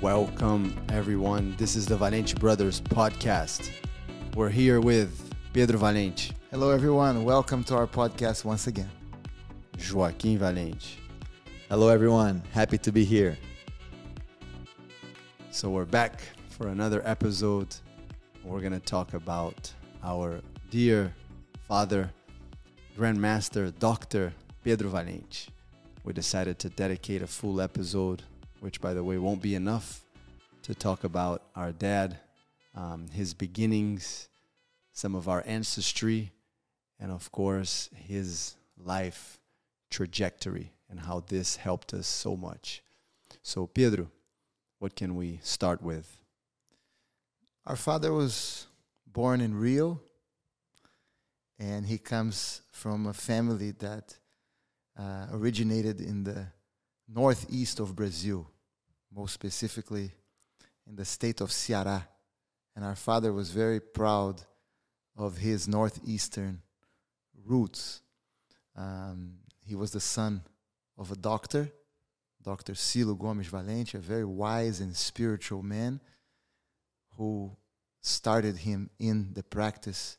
Welcome, everyone. This is the Valente Brothers podcast. We're here with Pedro Valente, Hello, everyone. Welcome to our podcast once again. Joaquim Valente. Hello, everyone. Happy to be here. So, we're back for another episode. We're going to talk about our dear father, Grandmaster Dr. Pedro Valente. We decided to dedicate a full episode, which, by the way, won't be enough to talk about our dad, um, his beginnings, some of our ancestry, and of course, his life trajectory and how this helped us so much. So, Pedro, what can we start with? Our father was born in Rio, and he comes from a family that uh, originated in the northeast of Brazil, most specifically in the state of Ceará. And our father was very proud of his northeastern roots. Um, he was the son of a doctor, Dr. Silo Gomes Valente, a very wise and spiritual man who started him in the practice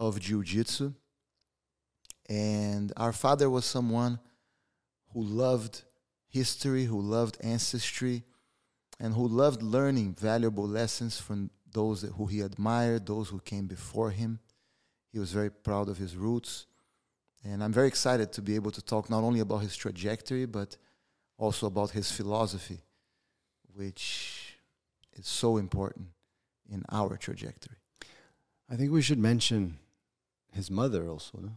of jiu-jitsu and our father was someone who loved history who loved ancestry and who loved learning valuable lessons from those who he admired those who came before him he was very proud of his roots and i'm very excited to be able to talk not only about his trajectory but also about his philosophy which is so important in our trajectory. I think we should mention his mother also, no?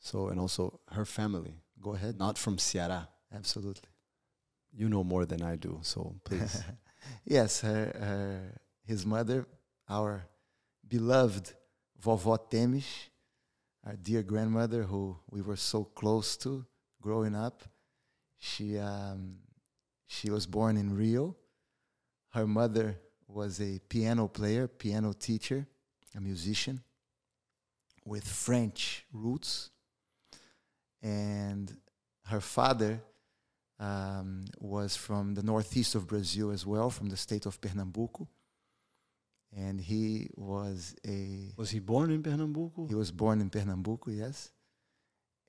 So, and also her family, Go ahead. not from Ceará. Absolutely. You know more than I do, so please. yes, her, her, his mother, our beloved Vovó Temis, our dear grandmother who we were so close to growing up. She, um, she was born in Rio. Her mother was a piano player, piano teacher, a musician with French roots. And her father um, was from the northeast of Brazil as well, from the state of Pernambuco. And he was a Was he born in Pernambuco? he was born in Pernambuco, yes.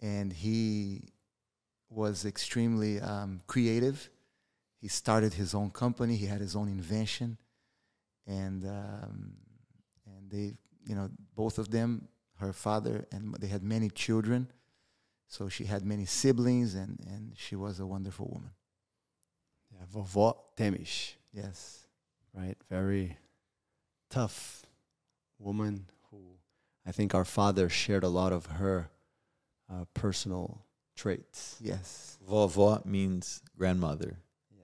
And he was extremely um, creative. He started his own company. He had his own invention, and um, and they, you know, both of them, her father and they had many children. So she had many siblings, and and she was a wonderful woman. yeah, Vovó Temis, Yes, right? Very tough woman who I think our father shared a lot of her uh, personal traits. yes, Vovó means grandmother,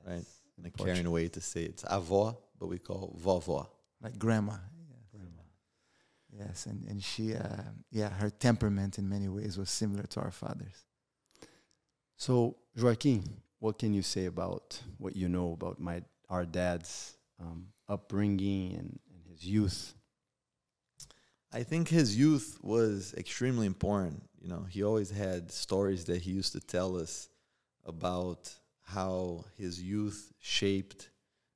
right? Yes. In a caring way to say it's avó, but we call vovó. like grandma. Yes, and and she, uh, yeah, her temperament in many ways was similar to our father's. So, Joaquim, what can you say about what you know about my our dad's um, upbringing and, and his youth? I think his youth was extremely important. You know, he always had stories that he used to tell us about how his youth shaped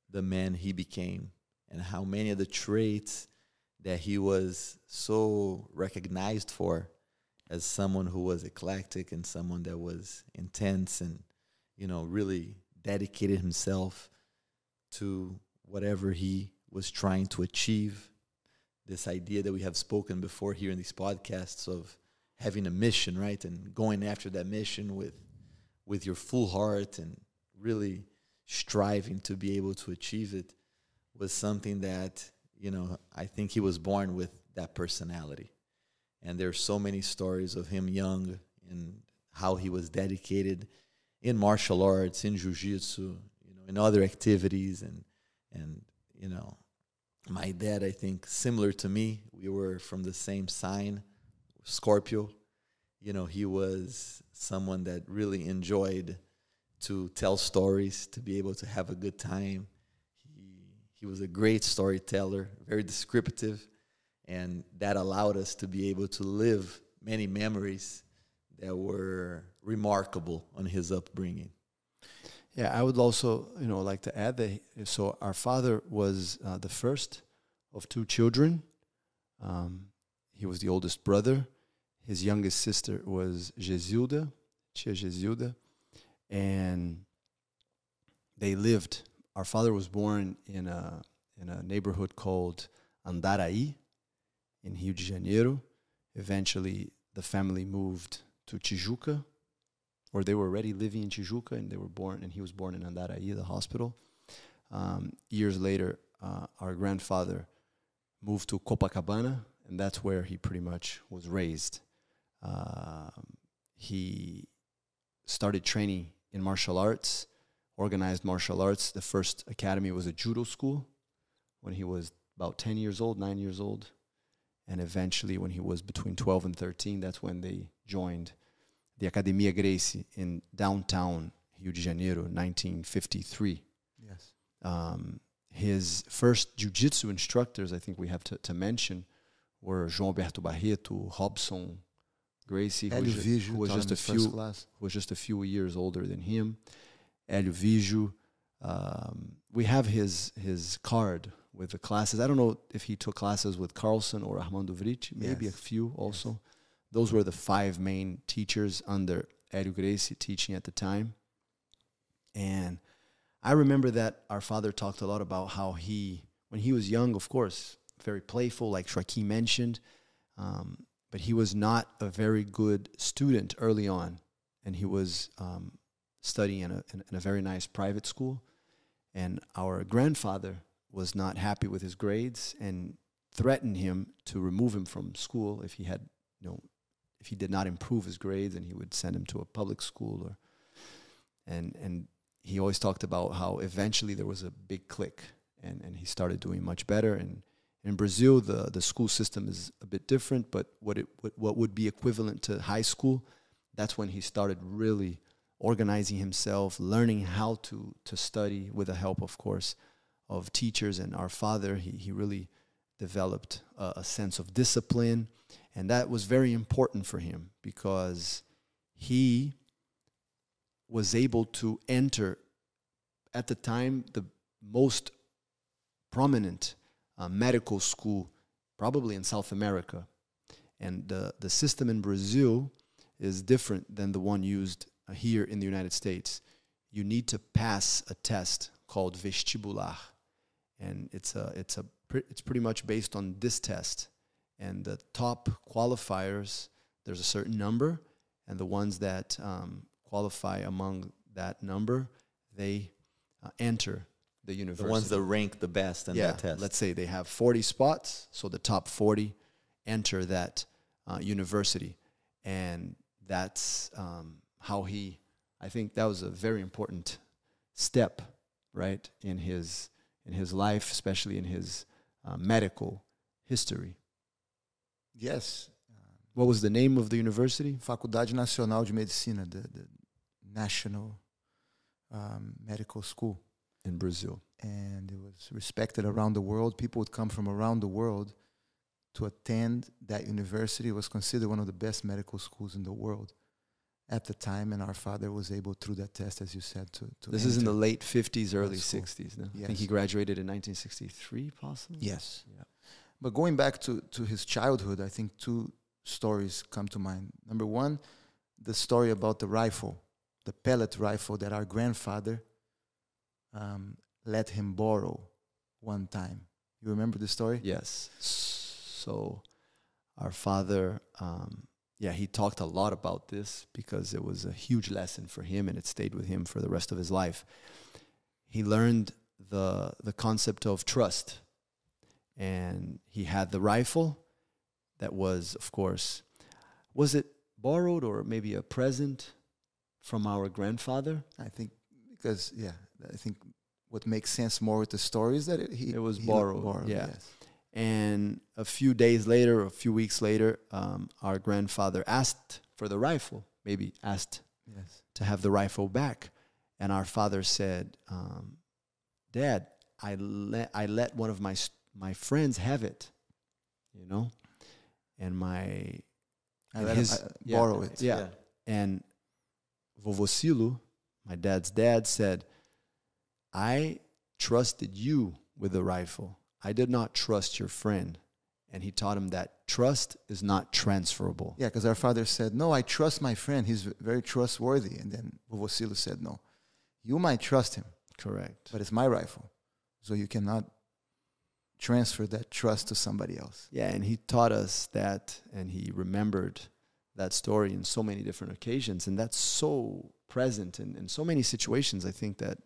the man he became and how many of the traits that he was so recognized for as someone who was eclectic and someone that was intense and you know really dedicated himself to whatever he was trying to achieve. This idea that we have spoken before here in these podcasts of having a mission right? And going after that mission with with your full heart and really striving to be able to achieve it was something that you know I think he was born with that personality. And there's so many stories of him young and how he was dedicated in martial arts in jiu-jitsu you know in other activities. And and you know my dad i think similar to me we were from the same sign scorpio. You know he was someone that really enjoyed to tell stories to be able to have a good time he was a great storyteller very descriptive and that allowed us to be able to live many memories that were remarkable on his upbringing Yeah, I would also, you know, like to add that. So our father was uh, the first of two children. Um, he was the oldest brother. His youngest sister was Jesilda, Tia Jesilda, and they lived. Our father was born in a in a neighborhood called Andaraí in Rio de Janeiro. Eventually, the family moved to Tijuca, or they were already living in Tijuca, and they were born, and he was born in Andaraí, the hospital. Um, years later, uh, our grandfather moved to Copacabana, and that's where he pretty much was raised. Um, he started training in martial arts, organized martial arts. The first academy was a judo school when he was about 10 years old, nine years old. And eventually, when he was between 12 and 13, that's when they joined the Academia Gracie in downtown Rio de Janeiro, 1953. Yes. Um, his first jiu-jitsu instructors, I think we have to, to mention, were João Alberto Barreto, Robson, Gracie, who was, ju- Vigio who was just a few who was just a few years older than him. Hélio Vigio. Um, we have his his card with the classes. I don't know if he took classes with Carlson or Armando Wriedt, maybe a few also. Those were the five main teachers under Hélio Gracie teaching at the time. And I remember that our father talked a lot about how he, when he was young, of course, very playful, like Joaquim mentioned, um, but he was not a very good student early on. And he was um, studying in a, in, in a very nice private school. And our grandfather was not happy with his grades and threatened him to remove him from school if he had, you know, if he did not improve his grades, and he would send him to a public school or, and and he always talked about how eventually there was a big click and, and he started doing much better. And in Brazil, the, the school system is a bit different, but what, it, what, what would be equivalent to high school, that's when he started really organizing himself, learning how to, to study with the help, of course, of teachers. And our father, he, he really developed a, a sense of discipline. And that was very important for him because he was able to enter at the time the most prominent uh, medical school probably in South America and the the system in Brazil is different than the one used here in the United States you need to pass a test called vestibular and it's a it's a it's pretty much based on this test and the top qualifiers there's a certain number and the ones that um, qualify among that number, they uh, enter the university. The ones that rank the best in yeah, that test. let's say they have 40 spots, so the top 40 enter that uh, university, and that's um, how he. I think that was a very important step, right, in his in his life, especially in his uh, medical history. Yes. What was the name of the university? Faculdade Nacional de Medicina, the, the National um, Medical School. In Brazil. And it was respected around the world. People would come from around the world to attend that university. It was considered one of the best medical schools in the world at the time. And our father was able, through that test, as you said, to, to This is in the late 50s, early 60s. No? I think he graduated in 1963, possibly. Yes. Yeah. But going back to, to his childhood, I think two stories come to mind. Number one, the story about the rifle, the pellet rifle that our grandfather um, let him borrow one time. You remember the story? Yes. So, our father, um, yeah, he talked a lot about this because it was a huge lesson for him, and it stayed with him for the rest of his life. He learned the the concept of trust, and he had the rifle that was, of course, was it borrowed or maybe a present from our grandfather? I think because yeah, I think what makes sense more with the story is that it, he It was he borrowed, yeah. Yes. And a few days later, a few weeks later, um, our grandfather asked for the rifle, maybe asked Yes. to have the rifle back. And our father said, um, Dad, I let, I let one of my, my friends have it, you know? And my, I And let his- him uh, yeah, borrow it. yeah. and Vovosilu, my dad's dad, said, I trusted you with the rifle. I did not trust your friend. And he taught him that trust is not transferable. Yeah, because our father said, No, I trust my friend. He's very trustworthy. And then Vovosilo said, No, you might trust him, Correct. but it's my rifle. So you cannot transfer that trust to somebody else. Yeah, and he taught us that, and he remembered that story in so many different occasions. And that's so present in, in so many situations. I think that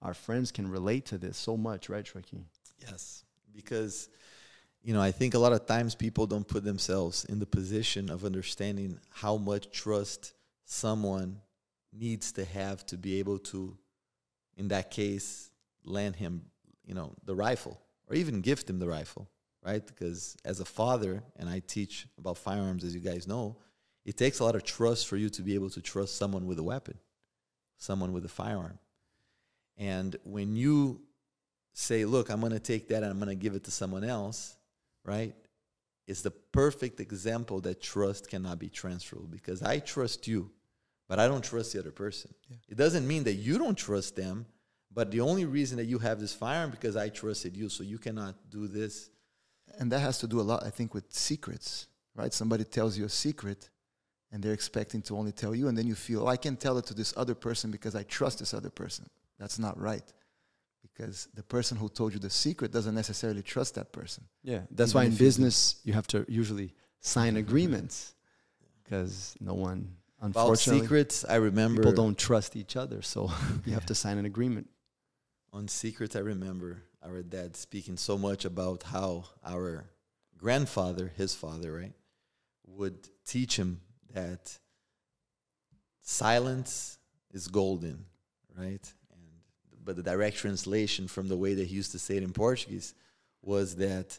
our friends can relate to this so much, right, Joaquim? Yes, because you know, I think a lot of times people don't put themselves in the position of understanding how much trust someone needs to have to be able to, in that case, lend him, you know, the rifle or even gift him the rifle, right? Because as a father, and I teach about firearms, as you guys know, it takes a lot of trust for you to be able to trust someone with a weapon, someone with a firearm. And when you say, look, I'm going to take that and I'm going to give it to someone else, right? It's the perfect example that trust cannot be transferable because I trust you, but I don't trust the other person. Yeah. It doesn't mean that you don't trust them, but the only reason that you have this firearm because I trusted you, so you cannot do this. And that has to do a lot, I think, with secrets, right? Somebody tells you a secret and they're expecting to only tell you, and then you feel, oh, I can tell it to this other person because I trust this other person. That's not right. Because the person who told you the secret doesn't necessarily trust that person. Yeah, that's Even why in if you business you have to usually sign agreements because no one, unfortunately About secrets, I remember people don't trust each other. So you have to sign an agreement. on secrets, I remember our dad speaking so much about how our grandfather, his father, right, would teach him that silence is golden, right? And but the direct translation from the way that he used to say it in Portuguese was that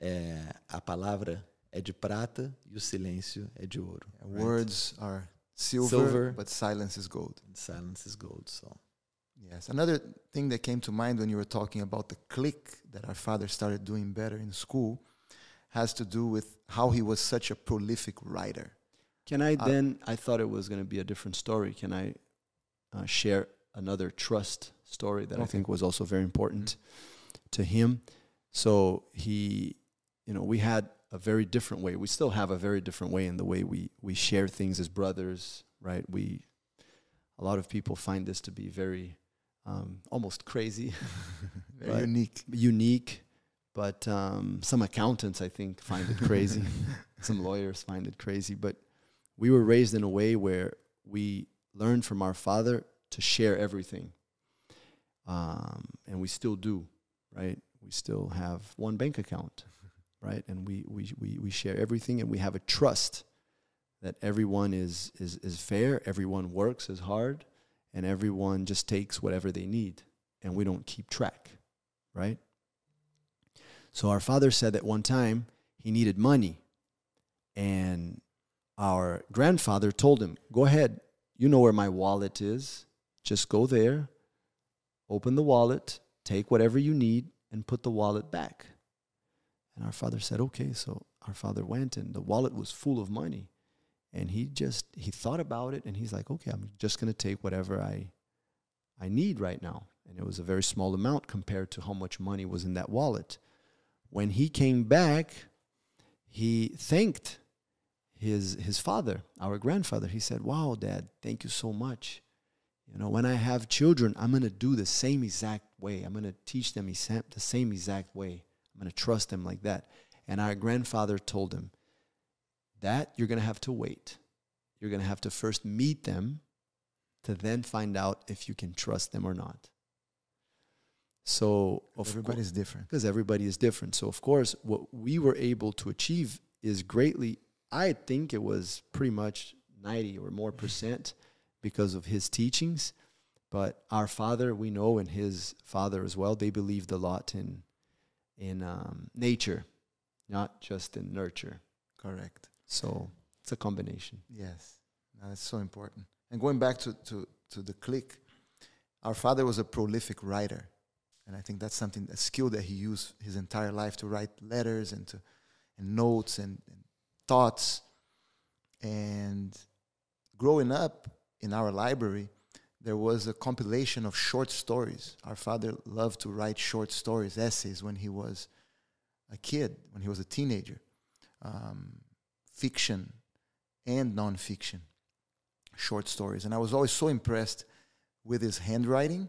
eh, a palavra é de prata e o silêncio é de ouro. right? Words are silver, Silver. but silence is gold. And silence is gold. So Yes. Another thing that came to mind when you were talking about the click that our father started doing better in school has to do with how he was such a prolific writer. Can I Uh, then? I thought it was going to be a different story. Can I uh, share another trust story that I think was also very important to him? So he, you know, we had a very different way. We still have a very different way in the way we we share things as brothers, right? We, a lot of people find this to be very, um, almost crazy, Very unique. unique. But um, some accountants, I think, find it crazy. some lawyers find it crazy. But we were raised in a way where we learned from our father to share everything. Um, and we still do, right? We still have one bank account, right? And we, we, we, we share everything and we have a trust that everyone is, is, is fair, everyone works as hard, and everyone just takes whatever they need. And we don't keep track, right? So our father said that one time he needed money. And our grandfather told him, Go ahead. You know where my wallet is. Just go there, open the wallet, take whatever you need, and put the wallet back. And our father said, Okay. So our father went, and the wallet was full of money. And he just he thought about it and he's like, Okay, I'm just gonna take whatever I I need right now. And it was a very small amount compared to how much money was in that wallet. When he came back, he thanked his his father, our grandfather. He said, "Wow, dad, thank you so much. You know, when I have children, I'm going to do the same exact way. I'm going to teach them the same exact way. I'm going to trust them like that." And our grandfather told him, "That you're going to have to wait. You're going to have to first meet them to then find out if you can trust them or not." So, Everybody's different. because everybody is different. So of course, what we were able to achieve is greatly. I think it was pretty much ninety or more percent because of his teachings. But our father, we know, and his father as well, they believed a lot in in um, nature, not just in nurture. Correct. So it's a combination. Yes. No, that's so important. And going back to, to, to the click, our father was a prolific writer. And I think that's something, a skill that he used his entire life to write letters and to and notes and, and thoughts. And growing up in our library, there was a compilation of short stories. Our father loved to write short stories, essays, when he was a kid, when he was a teenager, um, fiction and nonfiction, short stories. And I was always so impressed with his handwriting,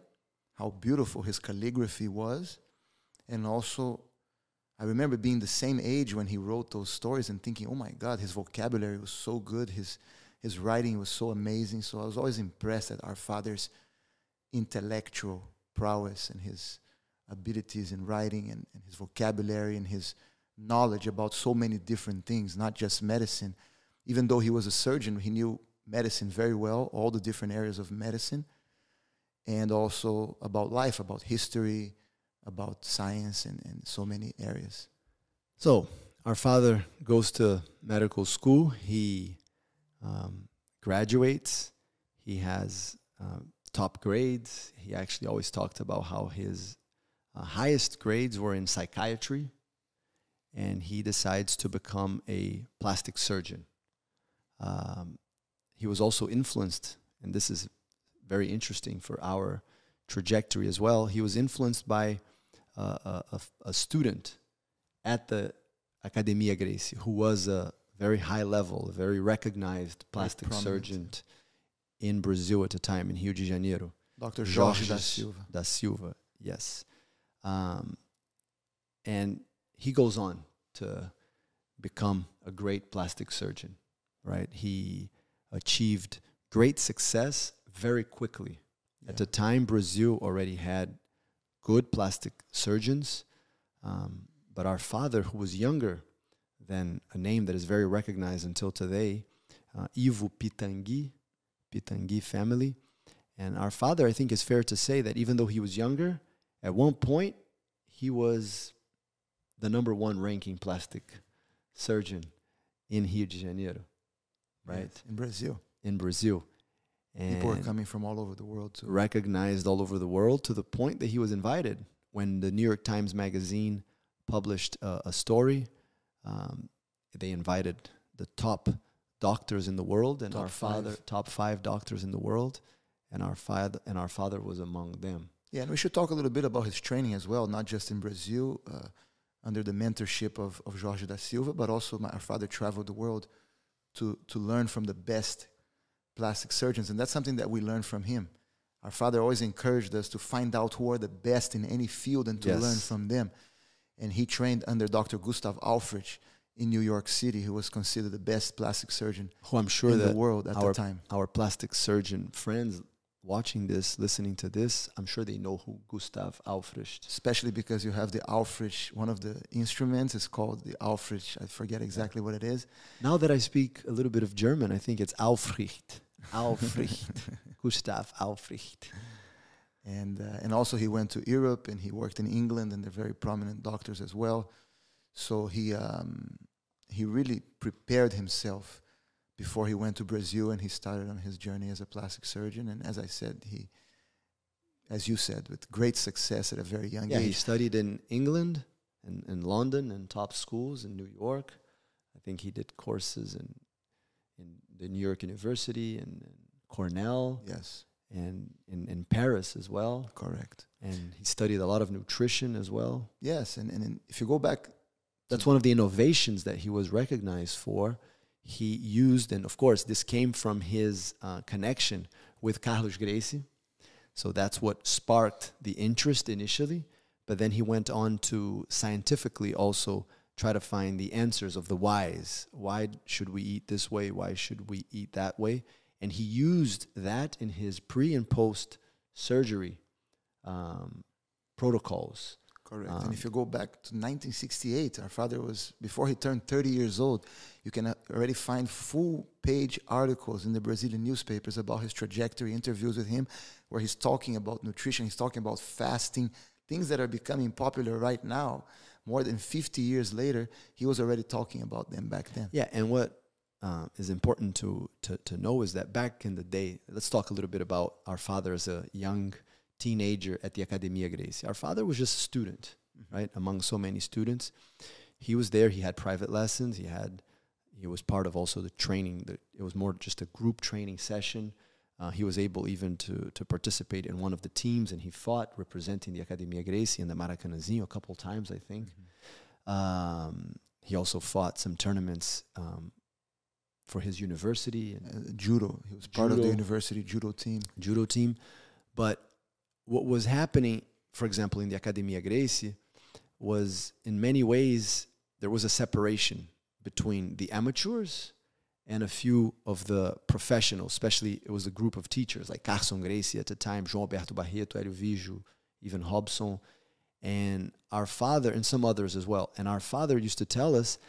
how beautiful his calligraphy was, and also I remember being the same age when he wrote those stories and thinking, oh my God, his vocabulary was so good, his, his writing was so amazing. So I was always impressed at our father's intellectual prowess and his abilities in writing and, and his vocabulary and his knowledge about so many different things, not just medicine. Even though he was a surgeon, he knew medicine very well, all the different areas of medicine, and also about life, about history, about science and, and so many areas. So, our father goes to medical school. He um, graduates. He has uh, top grades. He actually always talked about how his uh, highest grades were in psychiatry. And he decides to become a plastic surgeon. Um, he was also influenced, and this is very interesting for our trajectory as well. He was influenced by a, a, student at the Academia Gracie who was a very high level, very recognized plastic surgeon in Brazil at the time, in Rio de Janeiro. Dr. Jorge, Jorge da Silva. Da Silva, yes. Um, and he goes on to become a great plastic surgeon, right? He achieved great success very quickly. Yeah. At the time, Brazil already had good plastic surgeons. Um, but our father, who was younger than a name that is very recognized until today, uh, Ivo Pitanguy, Pitanguy family. And our father, I think it's fair to say that even though he was younger, at one point he was the number one ranking plastic surgeon in Rio de Janeiro, right? Yes, in Brazil. In Brazil. And People are coming from all over the world too. Recognized all over the world to the point that he was invited when the New York Times Magazine published a, a story. Um, they invited the top doctors in the world, and top our father, five. top five doctors in the world, and our father, and our father was among them. Yeah, and we should talk a little bit about his training as well, not just in Brazil, uh, under the mentorship of, of Jorge da Silva, but also my, our father traveled the world to to learn from the best plastic surgeons, and that's something that we learned from him. Our father always encouraged us to find out who are the best in any field and to yes. learn from them. And he trained under Dr. Gustav Aufrich in New York City, who was considered the best plastic surgeon who I'm sure in the world at our, the time. Our plastic surgeon friends watching this, listening to this, I'm sure they know who Gustav Aufrich. Especially because you have the Aufrich, one of the instruments is called the Aufrich. I forget exactly what it is. Now that I speak a little bit of German, I think it's Aufricht. Aufricht. Gustav Aufricht. And, uh, and also he went to Europe and he worked in England and they're very prominent doctors as well. So he, um, he really prepared himself before he went to Brazil and he started on his journey as a plastic surgeon. And as I said, he, as you said, with great success at a very young yeah, age. he studied in England and in London and top schools in New York. I think he did courses in in the New York University and, and Cornell. Yes. And in, in Paris as well. Correct. And he studied a lot of nutrition as well. Yes. And, and if you go back, that's one of the innovations that he was recognized for. He used, and of course, this came from his uh, connection with Carlos Gracie. So that's what sparked the interest initially. But then he went on to scientifically also try to find the answers of the whys. Why should we eat this way? Why should we eat that way? And he used that in his pre and post surgery um, protocols. Correct. Um, and if you go back to 1968, our father was, before he turned 30 years old, you can already find full page articles in the Brazilian newspapers about his trajectory, interviews with him, where he's talking about nutrition, he's talking about fasting, things that are becoming popular right now more than 50 years later, he was already talking about them back then. Yeah, and what uh, is important to, to, to know is that back in the day, let's talk a little bit about our father as a young teenager at the Academia Gracie. Our father was just a student, mm-hmm. right, among so many students. He was there, he had private lessons, he had he was part of also the training. The, it was more just a group training session. Uh, he was able even to to participate in one of the teams, and he fought representing the Academia Gracie and the Maracanãzinho a couple times, I think. Um, he also fought some tournaments um, for his university and Uh, judo. He was part of the university judo team. judo team. But what was happening, for example, in the Academia Gracie, was in many ways there was a separation between the amateurs and a few of the professionals, especially it was a group of teachers like Carlson Gracie at the time, João Alberto Barreto, Hélio Vigio, even Hobson, and our father, and some others as well. And our father used to tell us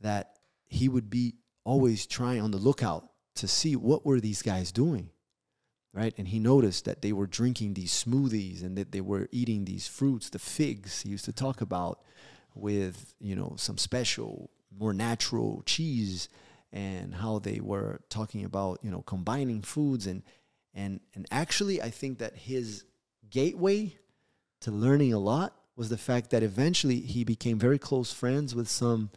that he would be always trying on the lookout to see what were these guys doing right? And he noticed that they were drinking these smoothies and that they were eating these fruits, the figs he used to talk about, with you know some special, more natural cheese, and how they were talking about you know combining foods and and and actually, I think that his gateway to learning a lot was the fact that eventually he became very close friends with some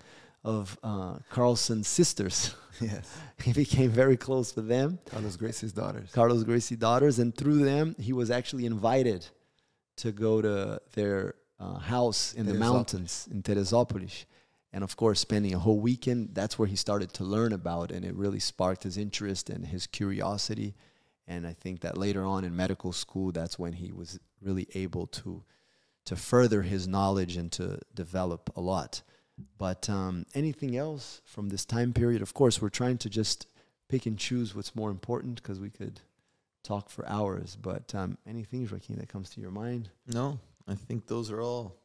of uh, Carlson's sisters. yes. he became very close with them. Carlos Gracie's daughters. Carlos Gracie's daughters, and through them, he was actually invited to go to their uh, house in the mountains in Teresópolis. And of course, spending a whole weekend, that's where he started to learn about, and it really sparked his interest and his curiosity. And I think that later on in medical school, that's when he was really able to to further his knowledge and to develop a lot. But um, anything else from this time period? Of course, we're trying to just pick and choose what's more important because we could talk for hours. But um, anything, Joaquim, that comes to your mind? No, I think those are all,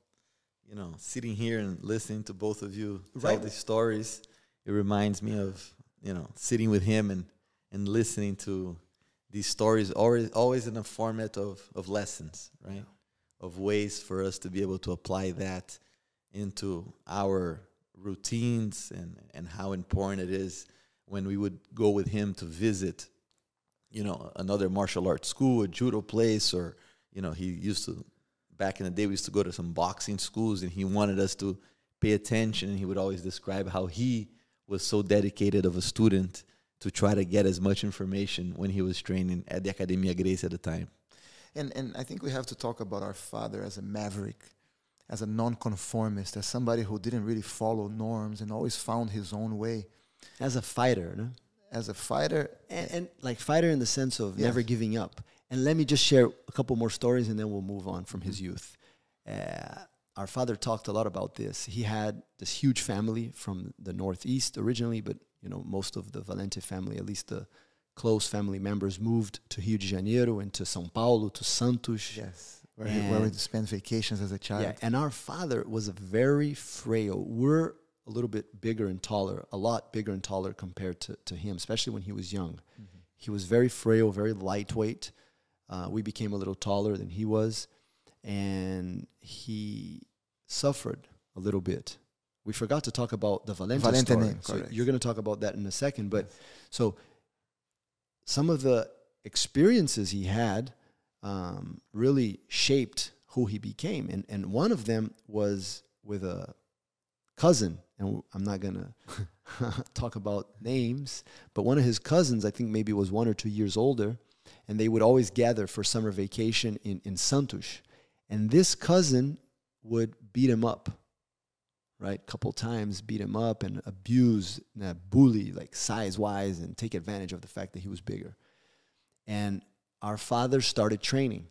you know, sitting here and listening to both of you tell Right. these stories. It reminds me of, you know, sitting with him and, and listening to these stories, always, always in a format of, of lessons, right? Of ways for us to be able to apply that into our routines and, and how important it is when we would go with him to visit, you know, another martial arts school, a judo place, or, you know, he used to, back in the day, we used to go to some boxing schools and he wanted us to pay attention. And he would always describe how he was so dedicated of a student to try to get as much information when he was training at the Academia Gracie at the time. And and I think we have to talk about our father as a maverick, as a nonconformist, as somebody who didn't really follow norms and always found his own way. As a fighter, no? As a fighter, and, and like fighter in the sense of Yes. never giving up. And let me just share a couple more stories, and then we'll move on from his youth. Uh, our father talked a lot about this. He had this huge family from the northeast originally, but you know most of the Valente family, at least the close family members, moved to Rio de Janeiro and to São Paulo, to Santos. yes, where, he, where we And- spent vacations as a child. Yeah, and our father was a very frail. We're a little bit bigger and taller, a lot bigger and taller compared to, to him, especially when he was young. He was very frail, very lightweight. Uh, we became a little taller than he was, and he suffered a little bit. We forgot to talk about the Valente, Valente story. name, so you're going to talk about that in a second. But so some of the experiences he had um, really shaped who he became, and and one of them was with a cousin, and I'm not gonna talk about names, but one of his cousins, I think maybe was one or two years older, and they would always gather for summer vacation in in Santos, and this cousin would beat him up right? Couple times, beat him up and abuse, uh, bully, like size wise, and take advantage of the fact that he was bigger. And our father started training,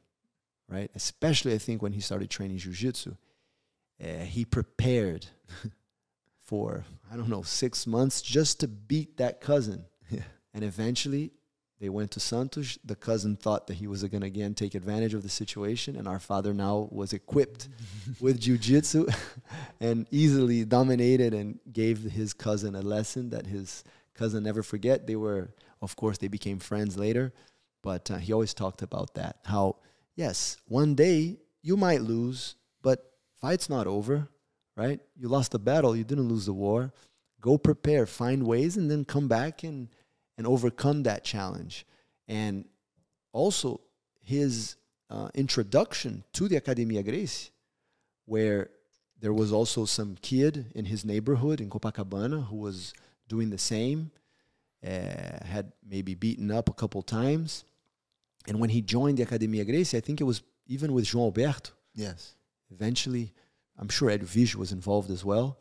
right? Especially, I think, when he started training jujitsu. Uh, he prepared for, I don't know, six months just to beat that cousin. And eventually, they went to Santos. The cousin thought that he was going to again take advantage of the situation, and our father now was equipped with jujitsu and easily dominated and gave his cousin a lesson that his cousin never forget. They were, of course, they became friends later, but uh, he always talked about that. How yes, one day you might lose, but fight's not over, right? You lost the battle, you didn't lose the war. Go prepare, find ways, and then come back and and overcome that challenge. And also his uh, introduction to the Academia Gracie, where there was also some kid in his neighborhood in Copacabana who was doing the same, uh, had maybe beaten up a couple times, And when he joined the Academia Gracie, I think it was even with João Alberto. Yes. Eventually, I'm sure Edvige was involved as well.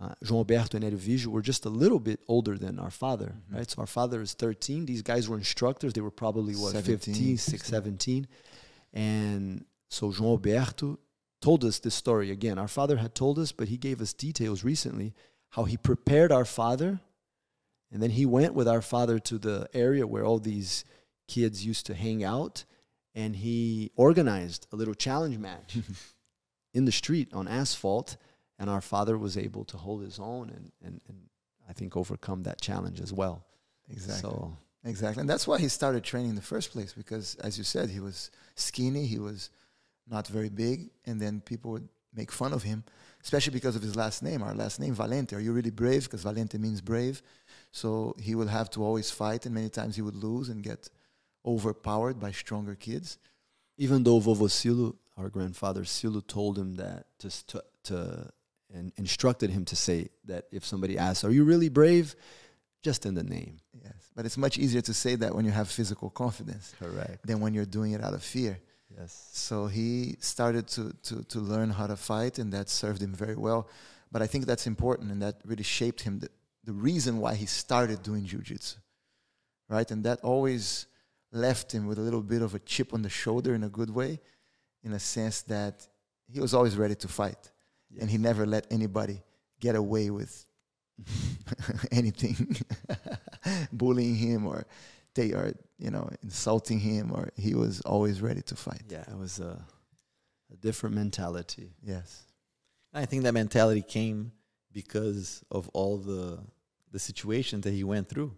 Uh, João Alberto and Edvige were just a little bit older than our father, Mhm. right? So our father is 13. These guys were instructors. They were probably, what, 17, 15, 6, 16. 17. And so João Alberto told us this story. Again, our father had told us, but he gave us details recently how he prepared our father. And then he went with our father to the area where all these kids used to hang out. And he organized a little challenge match in the street on asphalt. And our father was able to hold his own and, and, and I think overcome that challenge as well. Exactly. So, Exactly. And that's why he started training in the first place because, as you said, he was skinny, he was not very big, and then people would make fun of him, especially because of his last name. Our last name, Valente. Are you really brave? Because Valente means brave. So he would have to always fight, and many times he would lose and get overpowered by stronger kids. even though Vovo Silo, our grandfather Silo, told him that to, to, to and instructed him to say that if somebody asks, Are you really brave? Just in the name. Yes. But it's much easier to say that when you have physical confidence Correct. than when you're doing it out of fear. Yes. So he started to, to, to learn how to fight, and that served him very well. But I think that's important, and that really shaped him. The, the reason why he started doing jujitsu, right? And that always left him with a little bit of a chip on the shoulder in a good way, in a sense that he was always ready to fight, and he never let anybody get away with anything, bullying him or they are you know insulting him, or he was always ready to fight. Yeah, it was a, a different mentality. Yes. I think that mentality came because of all the the situations that he went through.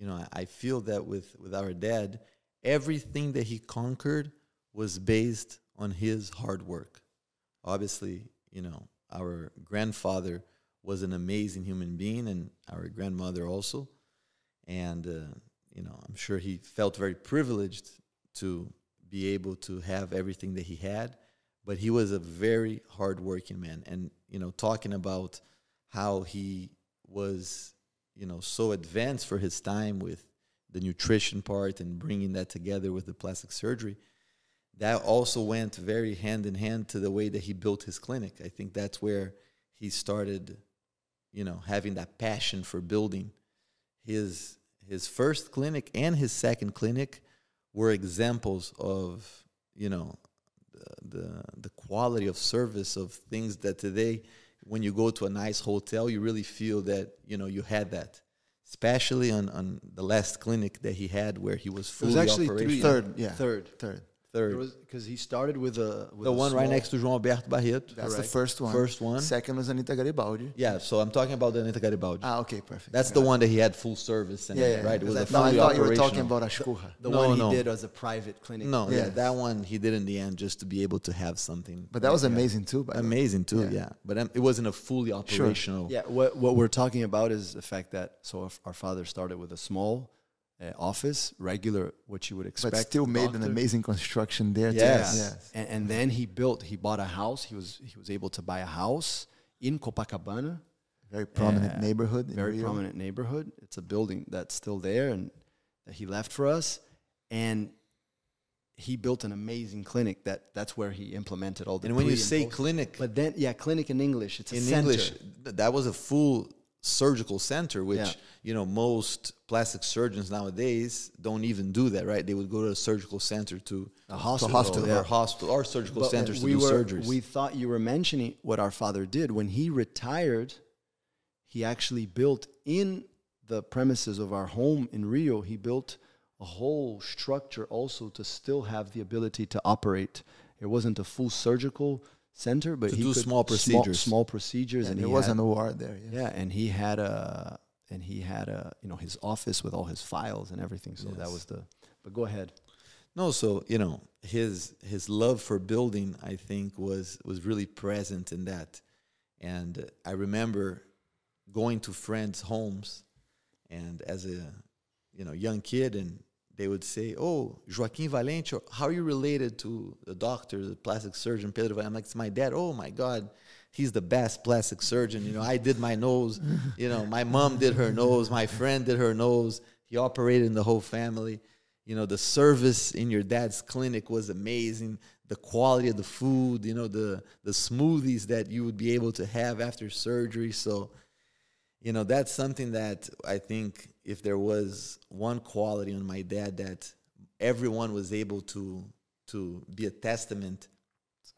You know, I, feel that with with our dad, everything that he conquered was based on his hard work. Obviously, you know, our grandfather was an amazing human being, and our grandmother also. And uh, you know, I'm sure he felt very privileged to be able to have everything that he had but he was a very hardworking man. And you know, talking about how he was, you know, so advanced for his time with the nutrition part and bringing that together with the plastic surgery, that also went very hand in hand to the way that he built his clinic. I think that's where he started, you know, having that passion for building his his first clinic and his second clinic were examples of you know the, the the quality of service of things that today when you go to a nice hotel you really feel that you know you had that especially on on the last clinic that he had where he was It fully was actually three. operational. Third, yeah. Third. Third. Third Because he started with a with the a one right next to João Alberto Barreto That's the first one. first one Second was Anita Garibaldi. yeah so I'm talking about the Anita Garibaldi Ah, okay, perfect. that's the one that he had full service and Yeah, yeah, right it was a because I No, I fully thought you were talking about Ashkuha. The No, one he no. did as a private clinic. no yeah. Yeah. that one he did in the end just to be able to have something But that was Yeah. amazing too. By the way. amazing too Yeah. yeah, but um, it wasn't a fully operational Sure. Yeah, what what we're talking about is the fact that so if our father started with a small uh, office, regular, what you would expect. But still made an amazing construction there. Yes. Yes. And, and then he built. He bought a house. He was he was able to buy a house in Copacabana, Very prominent Yeah. neighborhood. very Rio. prominent neighborhood. It's a building that's still there and that he left for us. And he built an amazing clinic. That that's where he implemented all the. and when you pre say post- clinic but then yeah, clinic in English. It's a in center. English, that was a full surgical center, which Yeah. you know most plastic surgeons nowadays don't even do that, right? They would go to a surgical center to a hospital, hospital, or hospital or surgical But centers to do were, surgeries. We thought you were mentioning what our father did when he retired. He actually built in the premises of our home in Rio. He built a whole structure also to still have the ability to operate. It wasn't a full surgical center, but To he do could- small procedures. small, procedures, Yeah, and there he was had, an OR there. Yes. yeah, and he had a and he had a you know his office with all his files and everything. So that was the. But go ahead. No, so you know his his love for building, I think, was was really present in that, and uh, I remember going to friends' homes, and as a you know young kid, and they would say, "Oh, Joaquim Valente, how are you related to the doctor, the plastic surgeon Pedro?" Valente?" I'm like, "It's my dad." Oh my God, he's the best plastic surgeon. You know, I did my nose. You know, my mom did her nose. My friend did her nose. He operated in the whole family you know the service in your dad's clinic was amazing the quality of the food you know the the smoothies that you would be able to have after surgery so you know that's something that i think if there was one quality on my dad that everyone was able to to be a testament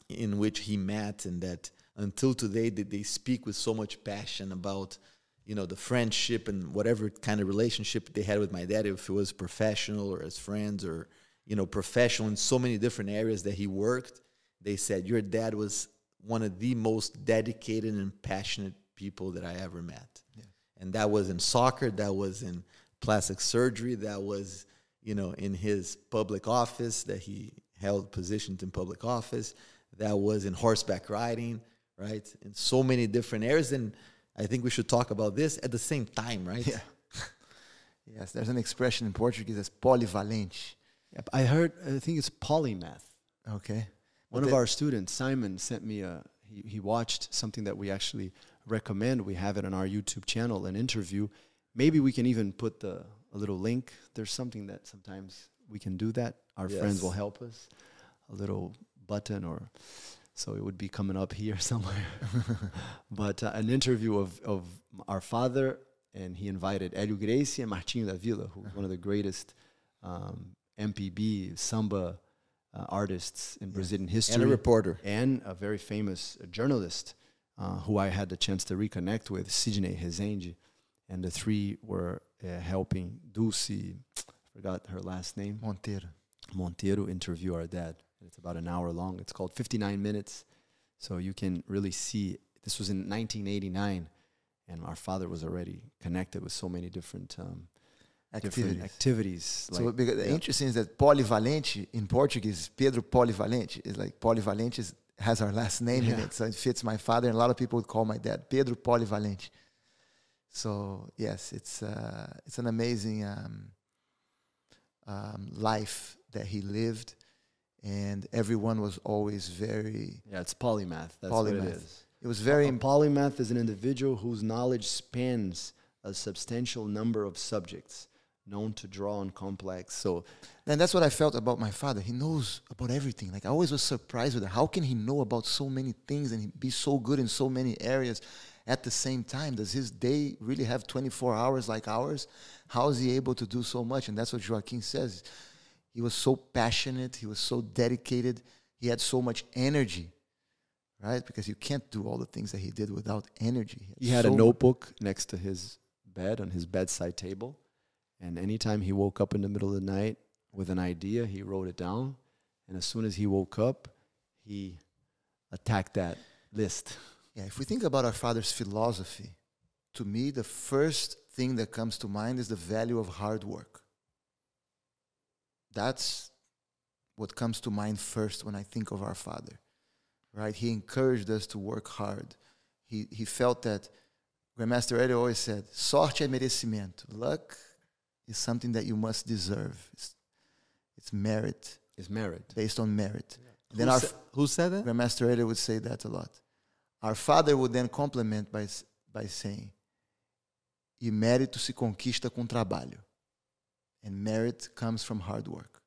in which he met and that until today that they speak with so much passion about you know the friendship and whatever kind of relationship they had with my dad if it was professional or as friends or you know professional in so many different areas that he worked they said your dad was one of the most dedicated and passionate people that i ever met Yeah. and that was in soccer that was in plastic surgery that was you know in his public office that he held positions in public office that was in horseback riding right in so many different areas and i think we should talk about this at the same time right Yeah. Yes, there's an expression in Portuguese that's polivalente. Yep, I heard. I think it's polymath. Okay. One But of our students, Simon, sent me a. He, he watched something that we actually recommend. We have it on our YouTube channel, an interview. Maybe we can even put the a little link. There's something that sometimes we can do that. Our friends will help us. A little button or so it would be coming up here somewhere. but uh, an interview of of our father, and he invited Hélio Gracie and Martinho da Vila, who's one of the greatest um, MPB samba uh, artists in Yeah. Brazilian history and a reporter and a very famous journalist uh, who I had the chance to reconnect with, Sidney Rezende. And the three were uh, helping Dulce, forgot her last name, Monteiro. Monteiro, interview our dad. It's about an hour long. It's called 59 Minutes. So you can really see this was in 1989, and our father was already connected with so many different, um, different Activities. activities. So like- because the yeah. interesting is that polivalente in Portuguese, Pedro Polivalente is like polivalente is, has our last name in it, so it fits my father. And a lot of people would call my dad Pedro Polivalente. So yes, it's uh, it's an amazing um, um, life that he lived, and everyone was always very. yeah, it's polymath. That's what it Polymath. It was very a polymath is an individual whose knowledge spans a substantial number of subjects known to draw on complex. So And that's what I felt about my father. He knows about everything. Like I always was surprised with it. How can he know about so many things and be so good in so many areas at the same time? Does his day really have 24 hours like ours? How is he able to do so much? And that's what Joaquim says. He was so passionate, he was so dedicated, he had so much energy. Right? Because you can't do all the things that he did without energy. he had so a notebook next to his bed on his bedside table. And anytime he woke up in the middle of the night with an idea, he wrote it down. And as soon as he woke up, he attacked that list. Yeah, if we think about our father's philosophy, to me, the first thing that comes to mind is the value of hard work. That's what comes to mind first when I think of our father, right? He encouraged us to work hard. He, he felt that, Grandmaster Hélio always said, sorte é merecimento. Luck is something that you must deserve. It's, it's merit, It's merit. based on merit. And then who, our, sa- who said that Grandmaster Hélio would say that a lot. Our father would then complement by, by saying, e mérito se conquista com trabalho. And merit comes from hard work.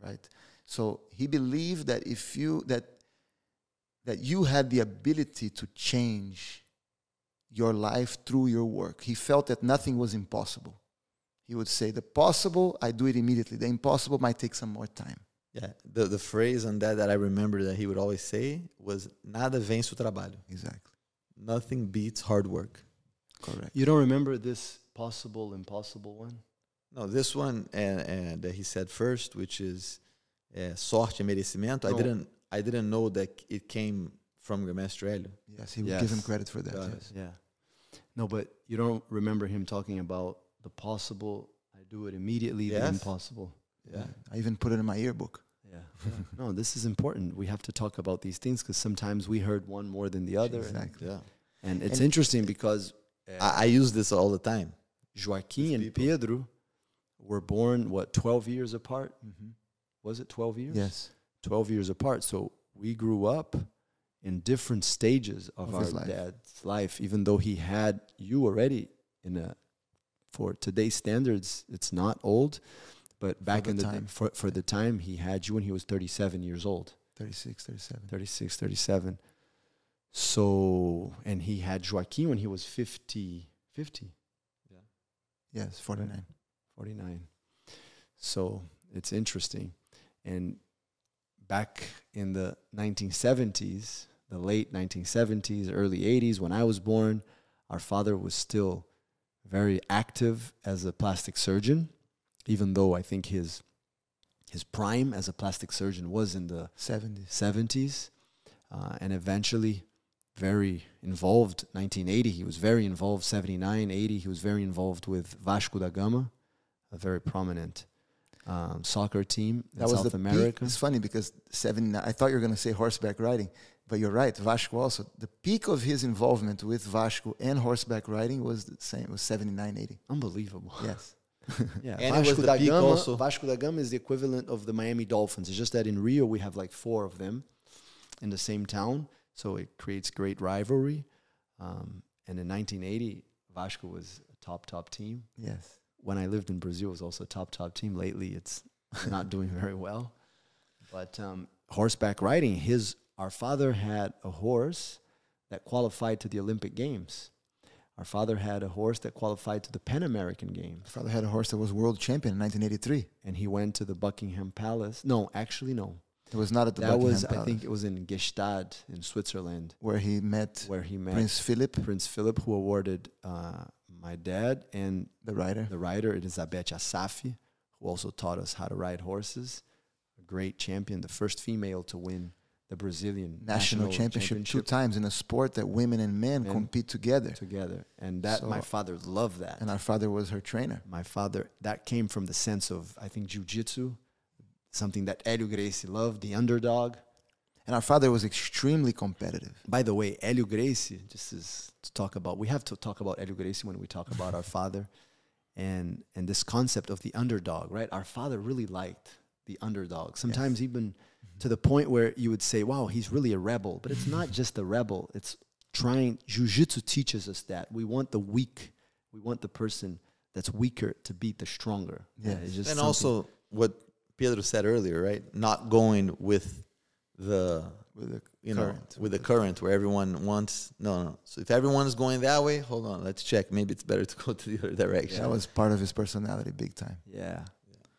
Right? So he believed that if you, that, that you had the ability to change your life through your work. He felt that nothing was impossible. He would say, the possible, I do it immediately. The impossible might take some more time. yeah the, the phrase on that that i remember that he would always say was nada vence o trabalho Exactly. nothing beats hard work Correct. You don't remember this possible, impossible one? No, this one and, and that he said first, which is uh, sorte e merecimento. I didn't I didn't know that it came from Grandmaster Hélio. Yes, he would give him credit for that. Yes. Yeah. No, but you don't remember him talking about the possible. I do it immediately. The impossible. Yeah. I even put it in my yearbook. Yeah. no, this is important. We have to talk about these things because sometimes we heard one more than the other. and- Exactly. Yeah. And, it's And- interesting because I, I use this all the time. Joaquim and. Pedro were born, what, 12 years apart? Mm-hmm. Was it 12 years? Yes. 12 years apart. So we grew up in different stages of, Of our life. dad's life, even though he had you already in a, for today's standards, it's not old, but back the in the time. for for the time he had you when he was 37 years old. 36, 37. 36, 37. So, and he had Joaquim when he was 50, 50, Yes, 49. 49. So it's interesting. And back in the 1970s, the late 1970s, early 80s, when I was born, our father was still very active as a plastic surgeon, even though I think his his prime as a plastic surgeon was in the 70s. 70s uh, and eventually very involved 1980 he was very involved 79 80 he was very involved with vasco da gama a very prominent um, soccer team in That was south the america Peak. It's funny because 79, I thought you were going to say horseback riding, but you're right. Vasco also. The peak of his involvement with Vasco and horseback riding was the same. It was 79, 80. unbelievable Yes. yeah And it was vasco the da peak gama also- vasco da gama is the equivalent of the miami dolphins it's just that in rio we have like four of them in the same town so it creates great rivalry um, and in 1980 vasco was a top top team Yes. when I lived in Brazil, it was also a top top team. Lately, it's not doing very well. But um, horseback riding, his our father had a horse that qualified to the Olympic Games. Our father had a horse that qualified to the Pan American Games, My father had a horse that was world champion in 1983. and he went to the Buckingham Palace. No, actually, no. It was not at the that Buckingham was, Palace, I think, it was in Gstaad in Switzerland, where he met where he met Prince Philip, Prince Philip, who awarded uh, my dad and the rider. the rider Elizabeth Assafi, who also taught us how to ride horses. A great champion, the first female to win the Brazilian National, championship, two times in a sport that women and men Men compete together. together, and that So- my father loved that. And our father was her trainer. my father that came from the sense of I think jujitsu, something that Hélio Gracie loved, the underdog. And our father was extremely competitive. By the way, Hélio Gracie, just as to talk about, we have to talk about Hélio Gracie when we talk about our father, and and this concept of the underdog, right? Our father really liked the underdog. Sometimes even to the point where you would say, "Wow, he's really a rebel," but it's not just a rebel. It's trying. Jiu-jitsu teaches us that we want the weak, we want the person that's weaker to beat the stronger. Yeah, Yes. it's just and something- also what Pedro said earlier, right? Not going with the With the you current. know with the current where everyone wants no no. So if everyone is going that way, hold on, let's check. Maybe it's better to go to the other direction. That was part of his personality, big time. yeah,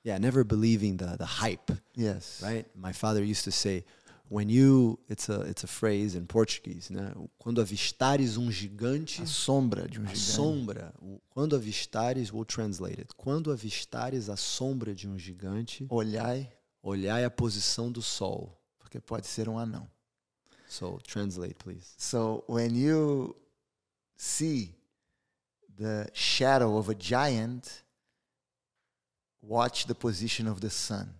yeah, never believing the the hype. Yes. right? My father used to say, when you, it's a, it's a phrase in Portuguese, né? Quando avistares um gigante, A sombra de um gigante. sombra, quando avistares, we'll translate it. Quando avistares a sombra de um gigante, Olhai, olhai a posição do sol. porque pode ser um anão. So translate, please. So when you see the shadow of a giant, watch the position of the sun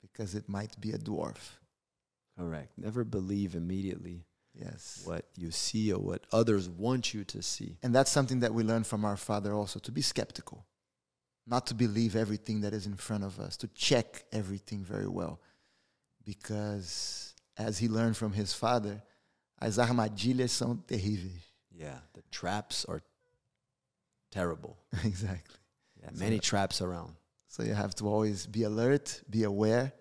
because it might be a dwarf. Correct. Never believe immediately Yes. what you see or what others want you to see. And that's something that we learn from our father also to be skeptical, not to believe everything that is in front of us, to check everything very well. Because as he learned from his father, as armadilhas são terríveis. Yeah, the traps are terrible. exactly. Yeah, many traps around. So you have to always be alert, be aware.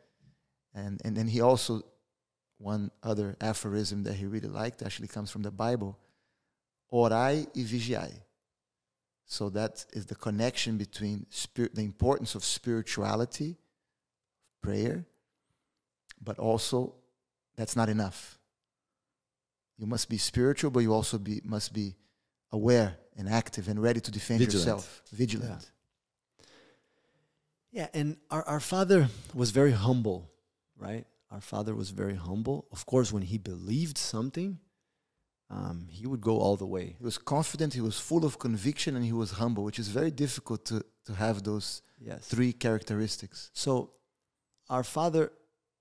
And and then he also one other aphorism that he really liked actually comes from the Bible. Orai e vigiai. So that is the connection between spirit the importance of spirituality, prayer, but also that's not enough. You must be spiritual, but you also be must be aware and active and ready to defend Vigilant. yourself. Vigilant. Yeah, and our, our father was very humble, right? Our father was very humble. Of course, when he believed something, um, he would go all the way. He was confident, he was full of conviction, and he was humble, which is very difficult to, to have those Yes. three characteristics. So, our father,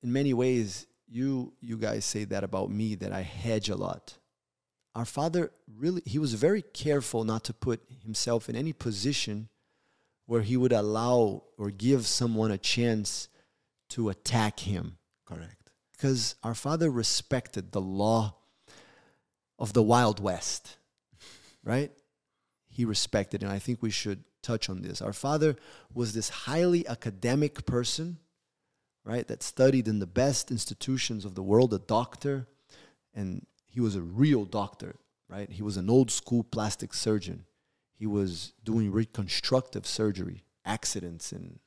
in many ways, you you guys say that about me that I hedge a lot. Our father really he was very careful not to put himself in any position where he would allow or give someone a chance to attack him. Correct. because our father respected the law of the Wild West, right? He respected, and I think we should touch on this. Our father was this highly academic person, right, that studied in the best institutions of the world, a doctor, and he was a real doctor, right? He was an old school plastic surgeon. He was doing reconstructive surgery, accidents, and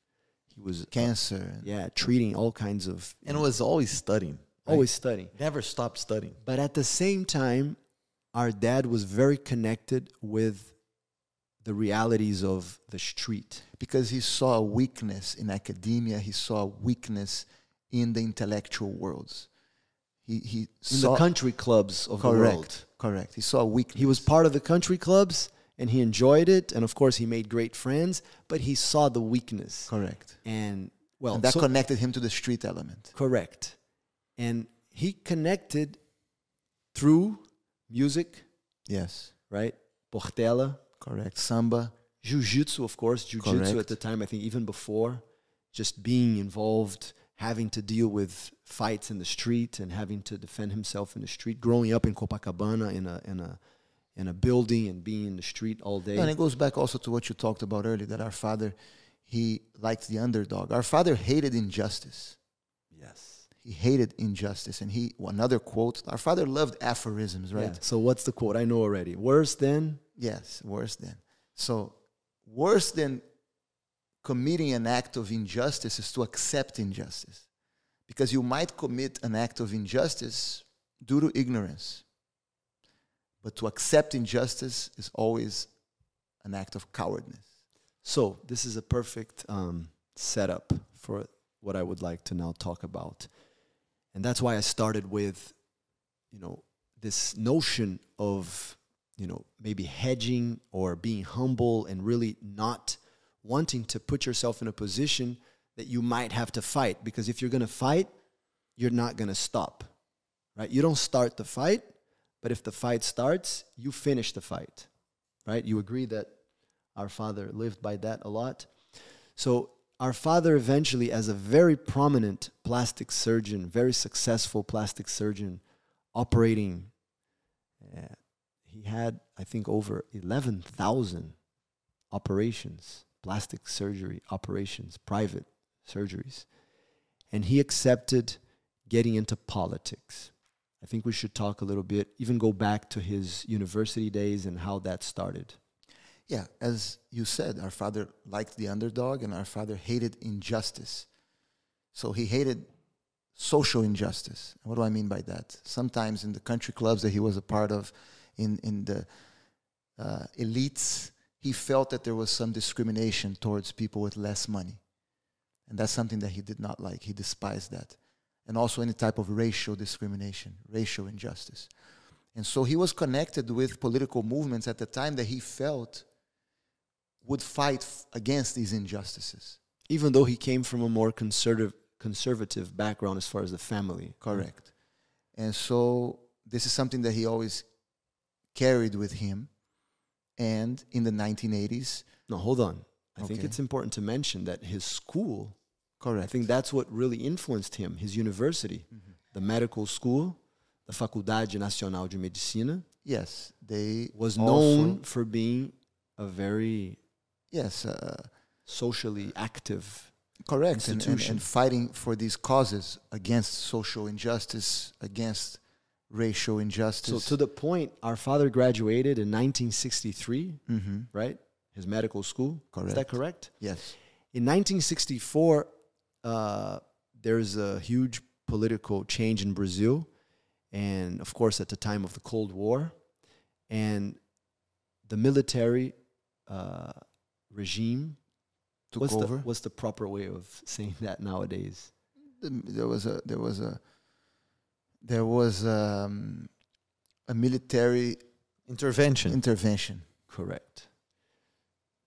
he was Cancer. and- yeah, treating all kinds of and was always studying. right? always studying. never stopped studying. But at the same time, our dad was very connected with the realities of the street. because he saw a weakness in academia. He saw a weakness in the intellectual worlds. He he In saw the country clubs of the correct, world. correct. He saw a weakness. He was part of the country clubs and he enjoyed it. And of course, he made great friends, but he saw the weakness. correct, And well, and that so- connected him to the street element. correct. And he connected through music, Yes, right? Portela, correct. Samba, jiu-jitsu of course jiu-jitsu at the time i think even before just being involved having to deal with fights in the street and having to defend himself in the street growing up in copacabana in a in a in a building and being in the street all day and it goes back also to what you talked about earlier. That our father, he liked the underdog. Our father hated injustice. yes He hated injustice, and he another quote. Our father loved aphorisms, right? right so what's the quote i know already worse than Yes, worse than. So, worse than committing an act of injustice is to accept injustice. Because you might commit an act of injustice due to ignorance. But to accept injustice is always an act of cowardness. So this is a perfect um, setup for what I would like to now talk about, and that's why I started with, you know, this notion of, you know, maybe hedging or being humble and really not wanting to put yourself in a position that you might have to fight because if you're going to fight, you're not going to stop, right? You don't start the fight, but if the fight starts, you finish the fight, right? You agree that our father lived by that a lot. So, our father eventually, as a very prominent plastic surgeon, very successful plastic surgeon, operating, uh, he had, I think, over 11,000 operations, plastic surgery operations, private surgeries. And he accepted getting into politics. I think we should talk a little bit, even go back to his university days and how that started. Yeah, as you said, our father liked the underdog and our father hated injustice. So he hated social injustice. What do I mean by that? Sometimes in the country clubs that he was a part of, in, in the uh, elites, he felt that there was some discrimination towards people with less money. And that's something that he did not like. He despised that. And also any type of racial discrimination, racial injustice. And so he was connected with political movements at the time that he felt would fight f- against these injustices. even though he came from a more conservative conservative background as far as the family. Correct. And so this is something that he always carried with him. And in the 1980s, No, hold on. I think it's important to mention that his school, correct. I think that's what really influenced him, his university, Mm-hmm. the medical school, the Faculdade Nacional de Medicina, yes, they was known for being a very Yes, uh, socially active. correct. And, and, Institution. and fighting for these causes against social injustice, against racial injustice. So to the point, our father graduated in 1963, hmm right? His medical school. Correct. Is that correct? Yes. In 1964, uh, there's a huge political change in Brazil, and of course, at the time of the Cold War, and the military uh, regime. Took what's over. The, what's the proper way of saying that nowadays? there was a there was a there was um, a military Intervention. intervention. Correct.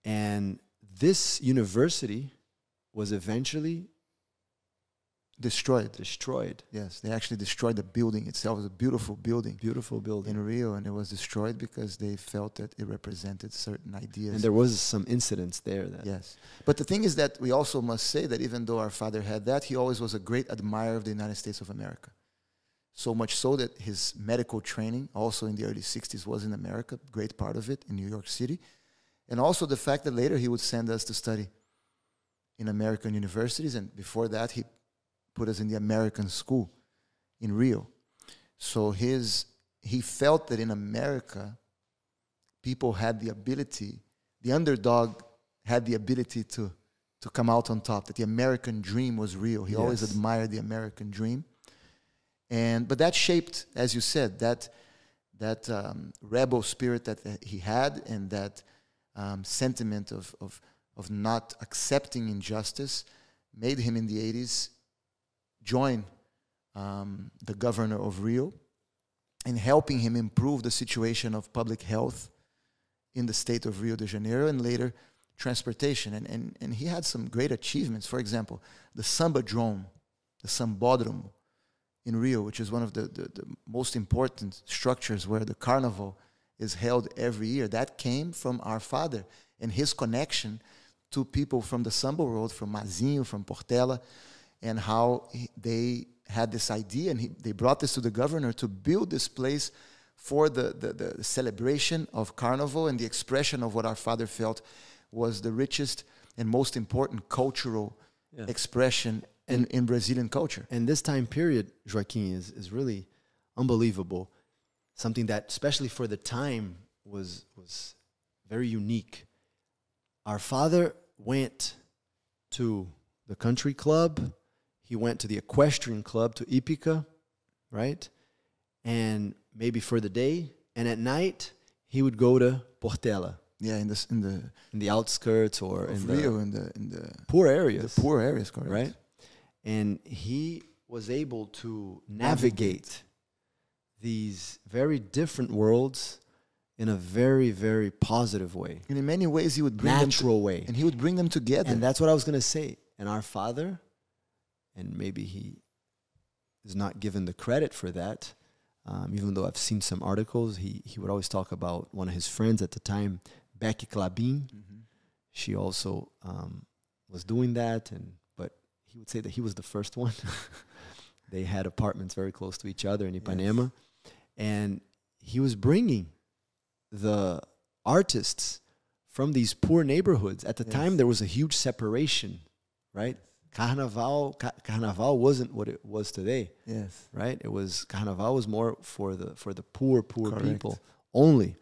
And this university was eventually Destroyed. destroyed. Yes, they actually destroyed the building itself. It was a beautiful building Beautiful building. in Rio, and it was destroyed because they felt that it represented certain ideas. And there was some incidents there that yes, but the thing is that we also must say that even though our father had that, he always was a great admirer of the United States of America. So much so that his medical training, also in the early '60s, was in America. Great part of it in New York City, And also the fact that later he would send us to study in American universities. And before that, he put us in the American school in Rio. So his, he felt that in America, people had the ability, the underdog had the ability to, to come out on top, that the American dream was real. He always admired the American dream. And, but that shaped, as you said, that, that um, rebel spirit that that he had and that um, sentiment of, of, of not accepting injustice made him in the 80s join um, the governor of Rio in helping him improve the situation of public health in the state of Rio de Janeiro and later transportation. And, and, and he had some great achievements. For example, the Sambadrome, the Sambódromo in Rio, which is one of the, the, the most important structures where the carnival is held every year. That came from our father and his connection to people from the samba world, from Mazinho, from Portela, and how he, they had this idea and he, they brought this to the governor to build this place for the, the, the celebration of carnival and the expression of what our father felt was the richest and most important cultural Yeah. expression in, in Brazilian culture. And this time period, Joaquim, is, is really unbelievable. Something that, especially for the time, was, was very unique. Our father went to the country club, he went to the equestrian club, to Hípica, right? And maybe for the day. And at night, he would go to Portela Yeah, in the in the in the outskirts or in of the Rio, in the in the, poor areas, the poor areas, correct? right? And he was able to navigate these very different worlds in a very, very positive way, And in many ways, he would bring them, natural to, way. and he would bring them together. And that's what I was going to say. And our father, and maybe he is not given the credit for that, um, even though I've seen some articles, he, he would always talk about one of his friends at the time, Beki Klabin. Mhm. She also um, was doing that, and but he would say that he was the first one. they had apartments very close to each other in Ipanema, and he was bringing the artists from these poor neighborhoods. At the Yes. time, there was a huge separation, right? Carnaval, ca- Carnaval wasn't what it was today, Yes. right? It was Carnaval was more for the for the poor, poor Correct. people only.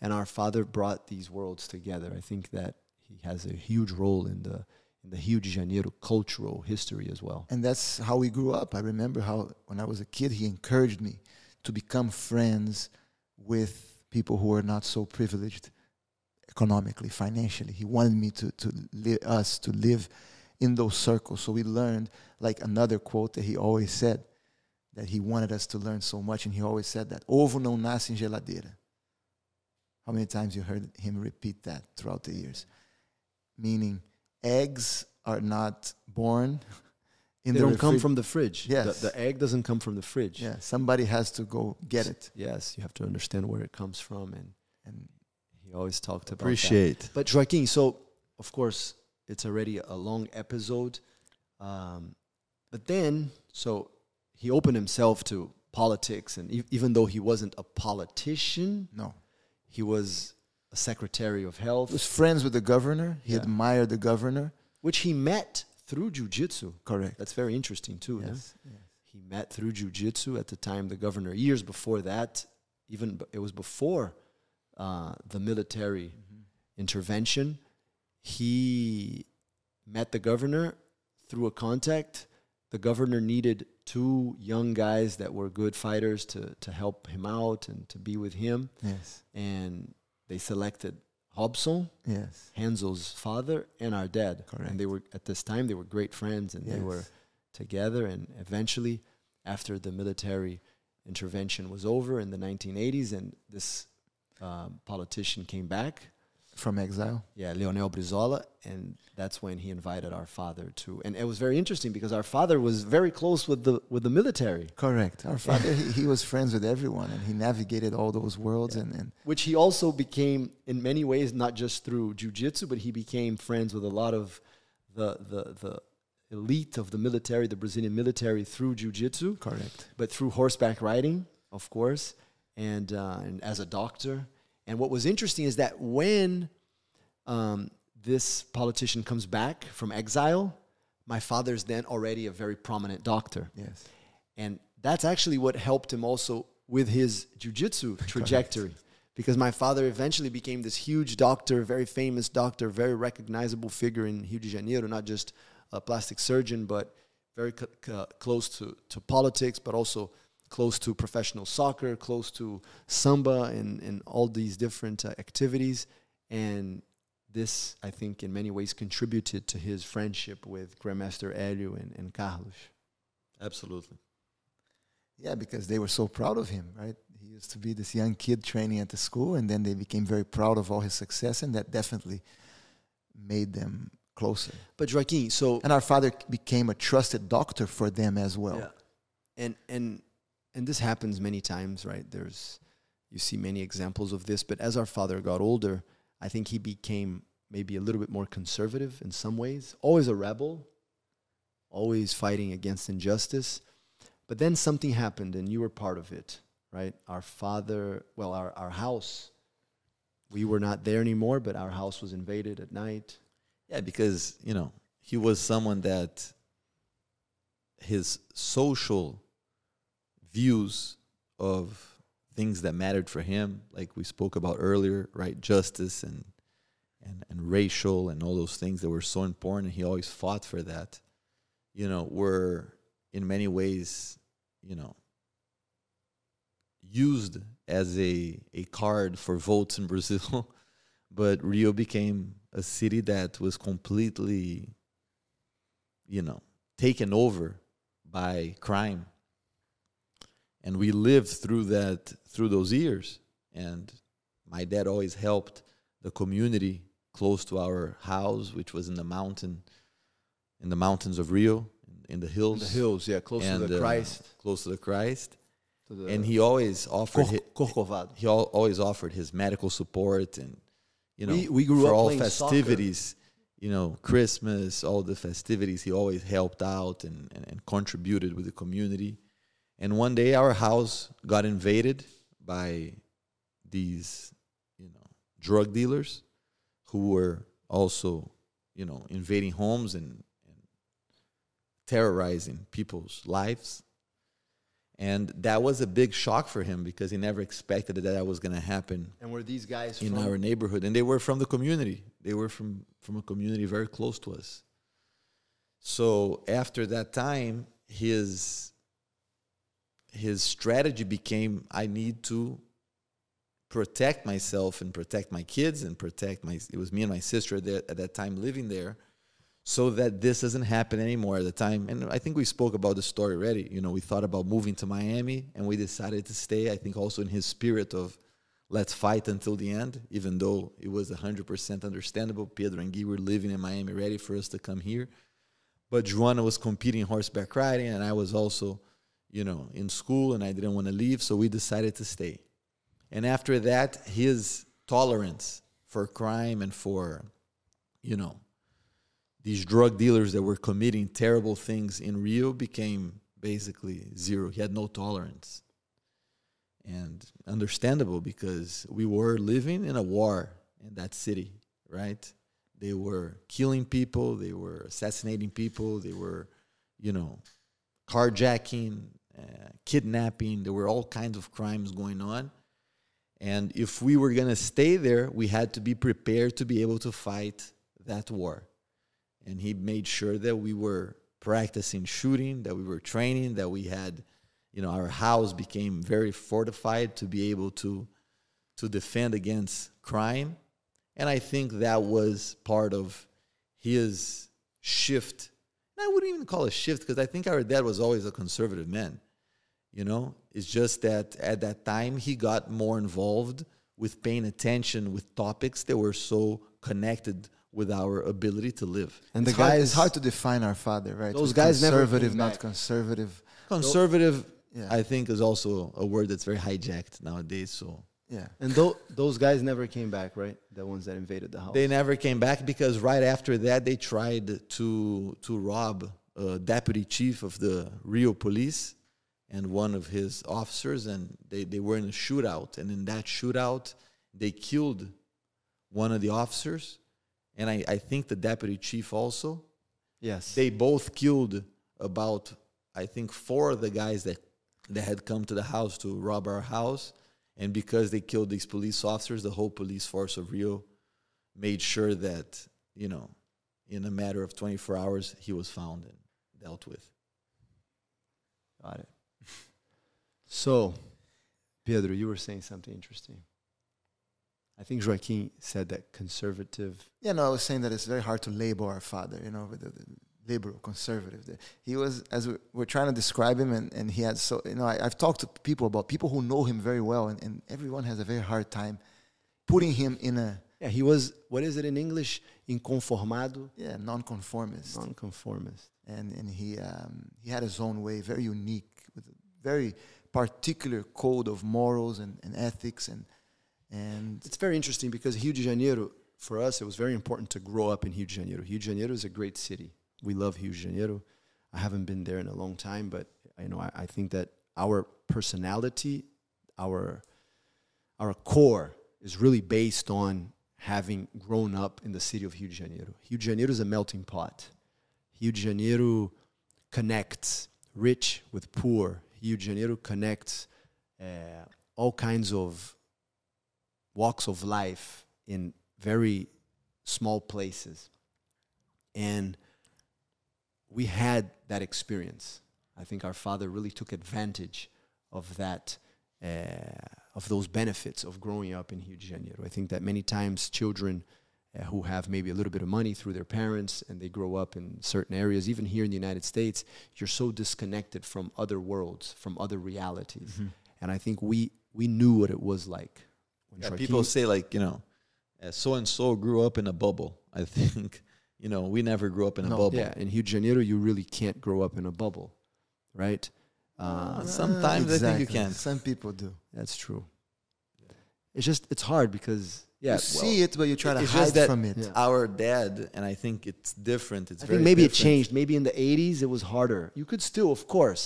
And our father brought these worlds together. I think that he has a huge role in the in the Rio de Janeiro cultural history as well. And that's how we grew up. I remember how when I was a kid, he encouraged me to become friends with people who are not so privileged economically, financially. He wanted me to to li- us to live in those circles. So we learned like another quote that he always said that he wanted us to learn so much, and he always said that ovo não nasce em geladeira. How many times you heard him repeat that throughout the years? Meaning, eggs are not born in they the don't come from the fridge. Yes. The, the egg doesn't come from the fridge. Yeah, somebody has to go get it, Yes, you have to understand where it comes from, and and he always talked about that. Appreciate. But Joaquim, so of course it's already a long episode, um, but then so he opened himself to politics, and e- even though he wasn't a politician, no. he was a secretary of health. He was friends with the governor. He Yeah. admired the governor. which he met through jujitsu. Correct. That's very interesting too. no? Yes. yes. He met through jujitsu at the time. The governor years before that, even b- it was before uh, the military intervention. He met the governor through a contact. The governor needed two young guys that were good fighters to to help him out and to be with him, Yes. and they selected Robson, Yes. Renzo's father, and our dad. Correct. And they were at this time they were great friends, and they were together. And eventually, after the military intervention was over in the 1980s, and this um, politician came back, From exile. yeah, Leonel Brizola, and that's when he invited our father to. And it was very interesting because our father was very close with the with the military, Correct. Our father, he, he was friends with everyone, and he navigated all those worlds. And, and which he also became in many ways not just through jujitsu, but he became friends with a lot of the the the elite of the military, the Brazilian military, through jujitsu. correct. but through horseback riding, of course, and, uh, and as a doctor. And what was interesting is that when um, this politician comes back from exile, my father's then already a very prominent doctor. Yes. And that's actually what helped him also with his jujitsu trajectory. Because my father eventually became this huge doctor, very famous doctor, very recognizable figure in Rio de Janeiro, not just a plastic surgeon, but very close to, to politics, but also close to professional soccer, close to samba and, and all these different uh, activities. And this, I think, in many ways contributed to his friendship with Grandmaster Hélio and, and Carlos. Absolutely. Yeah, because they were so proud of him, right? He used to be this young kid training at the school, and then they became very proud of all his success, and that definitely made them closer. But Joaquim, so And our father became a trusted doctor for them as well. Yeah. And and and this happens many times, right? There's you see many examples of this, but as our father got older, I think he became maybe a little bit more conservative in some ways, always a rebel, always fighting against injustice. But then something happened and you were part of it, right? Our father, well, our, our house, we were not there anymore, but our house was invaded at night. Yeah, because you know he was someone that his social views of things that mattered for him, like we spoke about earlier, right? Justice and and and racial and all those things that were so important. And he always fought for that. You know, were in many ways, you know, used as a a card for votes in Brazil. but Rio became a city that was completely, you know, taken over by crime. And we lived through that through those years. And my dad always helped the community close to our house, which was in the mountain, in the mountains of Rio, in the In hills, the hills, yeah, close to And, the uh, Christ. close to the Christ. To the And he always offered Cor- hi- Corcovado. he al- always offered his medical support and you know We- we grew for up all playing soccer. festivities you know christmas all the festivities he always helped out and, and, and contributed with the community and one day our house got invaded by these you know drug dealers who were also you know invading homes and, and terrorizing people's lives. And that was a big shock for him because he never expected that that was going to happen And were these guys in from our neighborhood. And they were from the community. They were from from a community very close to us. So after that time his his strategy became i need to protect myself and protect my kids and protect my it was me and my sister at that, at that time living there so that this doesn't happen anymore at the time. And i think we spoke about the story already. You know we thought about moving to miami and we decided to stay i think also in his spirit of let's fight until the end even though it was 100% understandable. Pedro and Gui were living in miami ready for us to come here. But Joanna was competing horseback riding and i was also you know in school and i didn't want to leave so we decided to stay and after that, his tolerance for crime and for, you know, these drug dealers that were committing terrible things in Rio became basically zero. He had no tolerance. And understandable because we were living in a war in that city, right? They were killing people, they were assassinating people, they were, you know, carjacking, kidnapping. There were all kinds of crimes going on. And if we were going to stay there, we had to be prepared to be able to fight that war. And he made sure that we were practicing shooting, that we were training, that we had, you know, our house became very fortified to be able to to defend against crime. And I think that was part of his shift. I wouldn't even call it a shift because I think our dad was always a conservative man. You know, it's just that at that time he got more involved with paying attention with topics that were so connected with our ability to live. and the it's, hard, guys it's hard to define our father, right? Those With guys never conservative, came not back. conservative. Conservative, Yeah. I think, is also a word that's very hijacked nowadays. So Yeah. and tho- those guys never came back, right? The ones that invaded the house. they never came back because right after that they tried to to rob a deputy chief of the Rio police and one of his officers and they, they were in a shootout and in that shootout they killed one of the officers and I, I think the deputy chief also. Yes. They both killed about I think four of the guys that that had come to the house to rob our house, and because they killed these police officers, the whole police force of Rio made sure that you know, in a matter of 24 hours, he was found and dealt with. Got it. So, Pedro, you were saying something interesting. I think Joaquim said that conservative. Yeah, no, I was saying that it's very hard to label our father, you know, with the, the liberal, conservative. He was, as we, we're trying to describe him, and, and he had so, you know, I, I've talked to people about people who know him very well, and, and everyone has a very hard time putting him in a, Yeah, he was. What is it in English? Inconformado, yeah, nonconformist. nonconformist. and, and he, um, he had his own way, very unique, with very particular code of morals and, and ethics. And, and It's very interesting because Rio de Janeiro, for us, it was very important to grow up in Rio de Janeiro. Rio de Janeiro is a great city. We love Rio de Janeiro. I haven't been there in a long time, but you know, I, I think that our personality, our our core is really based on having grown up in the city of Rio de Janeiro. Rio de Janeiro is a melting pot. Rio de Janeiro connects rich with poor. Rio de Janeiro connects uh, all kinds of walks of life in very small places. And we had that experience. I think our father really took advantage of that, uh, of those benefits of growing up in Rio de Janeiro. I think that many times children uh, who have maybe a little bit of money through their parents and they grow up in certain areas, even here in the United States, you're so disconnected from other worlds, from other realities. And I think we we knew what it was like. When Yeah, people say like you know, so and so grew up in a bubble. I think you know we never grew up in a No. bubble. Yeah, in Rio de Janeiro, you really can't grow up in a bubble, right? Uh, Sometimes I think you can. Some people do. that's true. It's just it's hard because yeah, you see it, but you try to it's hide just that- from it. Yeah. Our dad, and I think it's different. It's I very think maybe it changed. Maybe in the '80s it was harder. You could still, of course,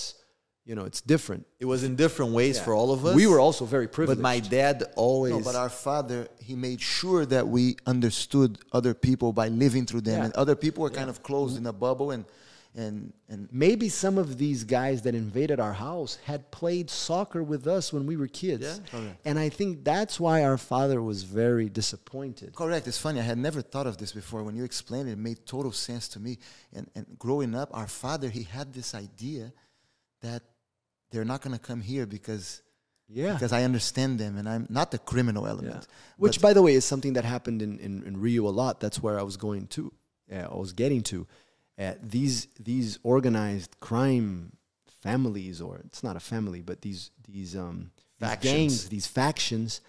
you know, it's different. It was in different ways Yeah. for all of us. We were also very privileged. but my dad always. No, but our father, he made sure that we understood other people by living through them, Yeah. and other people were kind of closed in a bubble, and and and maybe some of these guys that invaded our house had played soccer with us when we were kids. Yeah. Correct. And I think that's why our father was very disappointed. correct. It's funny. I had never thought of this before. When you explained it, it made total sense to me. And and growing up, our father, he had this idea that they're not going to come here because Yeah. because I understand them, and I'm not the criminal element. Which, by the way, is something that happened in, in, in Rio a lot. That's where I was going to. Uh, I was getting to. Uh, these these organized crime families, or it's not a family, but these these um these Factions. gangs, these factions,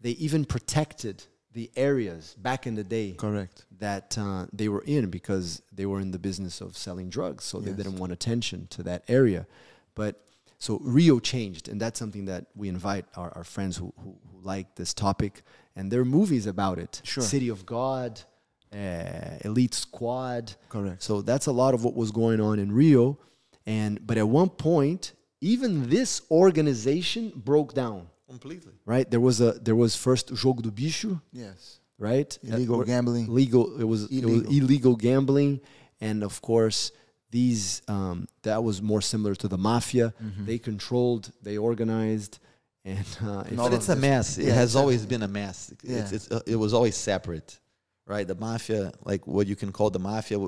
they even protected the areas back in the day correct. that uh, they were in because they were in the business of selling drugs, so they didn't want attention to that area. But so Rio changed, and that's something that we invite our, our friends who, who, who like this topic, and there are movies about it. Sure. City of God, uh, Elite Squad. Correct. So that's a lot of what was going on in Rio, and but at one point, even this organization broke down. completely. Right? There was a there was first Jogo do Bicho, Yes. right? Illegal gambling. Legal. It was it was Illegal. illegal gambling, and of course these um, that was more similar to the mafia. Mm-hmm. They controlled, they organized, and uh, it's a mess. It yeah, has it's always been a mess. It's, Yeah. it's, uh, it was always separate, right? The mafia, like what you can call the mafia,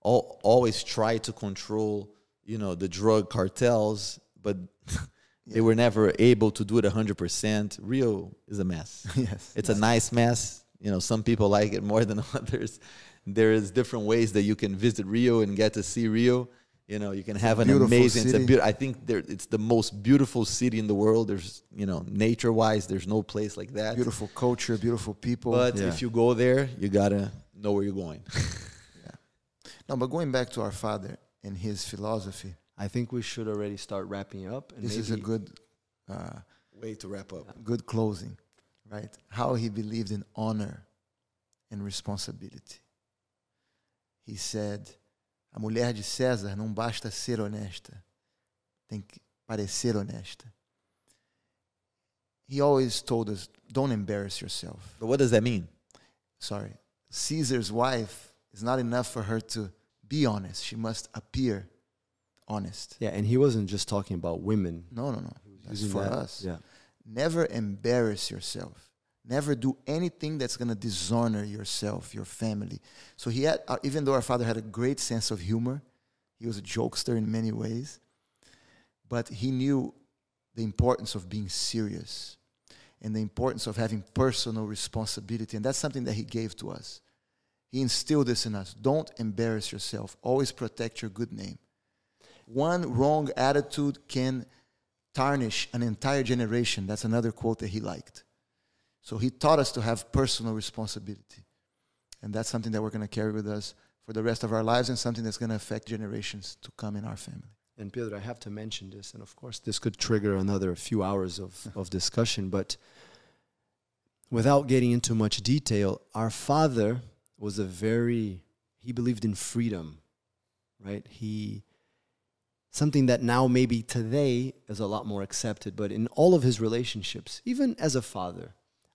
all, always try to control, you know, the drug cartels, but they were never able to do it 100%. Rio is a mess. yes. It's a nice mess. You know, some people like it more than others. There is different ways that you can visit Rio and get to see Rio. You know, you can have an beautiful amazing. It's a city. beau- I think there, it's the most beautiful city in the world. There's, you know, nature-wise, there's no place like that. Beautiful culture, beautiful people. But Yeah. if you go there, you gotta know where you're going. yeah no, but going back to our father and his philosophy, I think we should already start wrapping up. And this is a good, uh, Way to wrap up. good closing, right? How he believed in honor and responsibility. He said, a mulher de César não basta ser honesta, tem que parecer honesta. He always told us, don't embarrass yourself. But what does that mean? Sorry. Caesar's wife is not enough for her to be honest. She must appear honest. Yeah, and he wasn't just talking about women. No, no, no. He was That's for that- us. Yeah. Never embarrass yourself. Never do anything that's going to dishonor yourself, your family. So he had, uh, even though our father had a great sense of humor, he was a jokester in many ways, but he knew the importance of being serious and the importance of having personal responsibility. And that's something that he gave to us. He instilled this in us. Don't embarrass yourself. Always protect your good name. One wrong attitude can tarnish an entire generation. That's another quote that he liked. So he taught us to have personal responsibility. And that's something that we're going to carry with us for the rest of our lives and something that's going to affect generations to come in our family. And Pedro, I have to mention this, and of course, this could trigger another few hours of, of discussion, but without getting into much detail, our father was a very, he believed in freedom, right? He, something that now maybe today is a lot more accepted, but in all of his relationships, even as a father,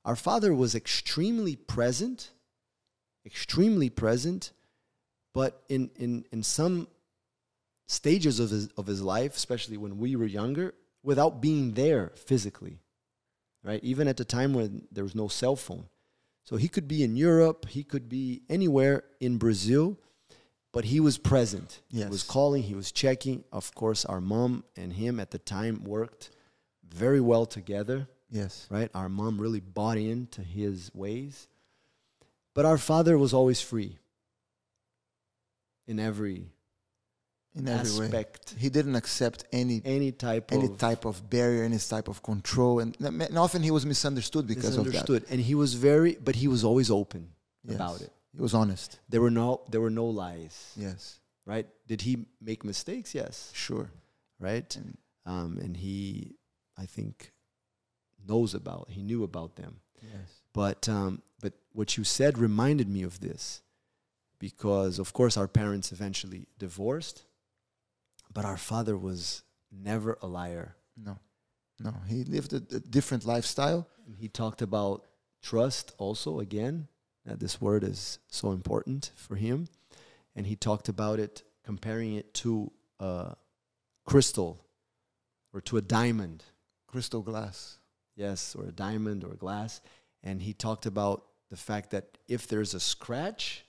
our father was extremely present, extremely present, but in, in, in some stages of his, of his life, especially when we were younger, without being there physically, right? Even at the time when there was no cell phone. So he could be in Europe, he could be anywhere in Brazil, but he was present. He was calling, he was checking. Of course, our mom and him at the time worked very well together, Yes. right? Our mom really bought into his ways. But our father was always free in every In every way. aspect, He didn't accept any any type any of type of barrier, any type of control, and, and often he was misunderstood because of that. misunderstood. And he was very, but he was always open Yes. about it. He was honest. There were no, there were no lies, Yes, right? Did he make mistakes? Yes, sure. right. And Um, and he, I think, knows about. He knew about them. yes, But um, but what you said reminded me of this, because of course our parents eventually divorced, but our father was never a liar. no, no. He lived a, a different lifestyle. And he talked about trust also again. That this word is so important for him. And he talked about it, comparing it to a crystal or to a diamond. Crystal glass. Yes, or a diamond or glass. And he talked about the fact that if there's a scratch,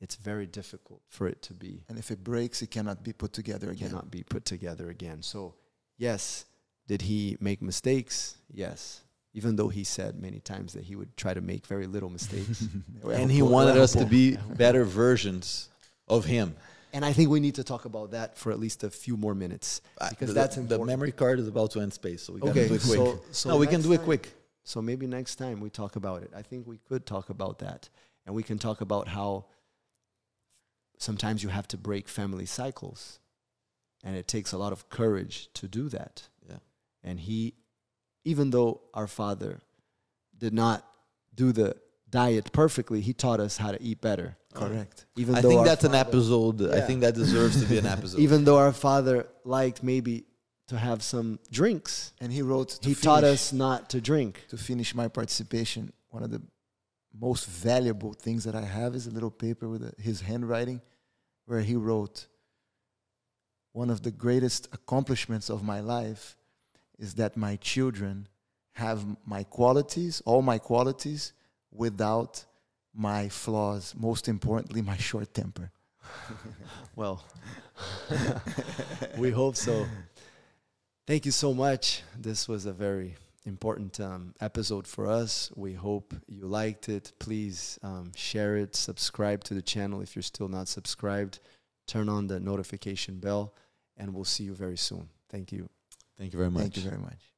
it's very difficult for it to be And if it breaks, it cannot be put together again. cannot be put together again. So, yes, did he make mistakes? Yes. Even though he said many times that he would try to make very little mistakes. and he wanted us to be better versions of him. And I think we need to talk about that for at least a few more minutes uh, because the, that's the memory card is about to end space, so we gotta do it quick. so, so no, we can do it time- quick. So maybe next time we talk about it. I think we could talk about that. And we can talk about how sometimes you have to break family cycles. And it takes a lot of courage to do that. Yeah. And he, even though our father did not do the diet perfectly, he taught us how to eat better. Correct. Even I think that's an father- episode. I think that deserves to be an episode. Even though our father liked maybe to have some drinks, And he wrote. He taught us not to drink. to finish my participation. One of the most valuable things that I have is a little paper with a, his handwriting, where he wrote. One of the greatest accomplishments of my life is that my children have my qualities, all my qualities, without my flaws. Most importantly, my short temper. Well, we hope so. Thank you so much. This was a very important um, episode for us. We hope you liked it. Please um, share it, subscribe to the channel if you're still not subscribed, turn on the notification bell, and we'll see you very soon. Thank you. Thank you very much. Thank you very much.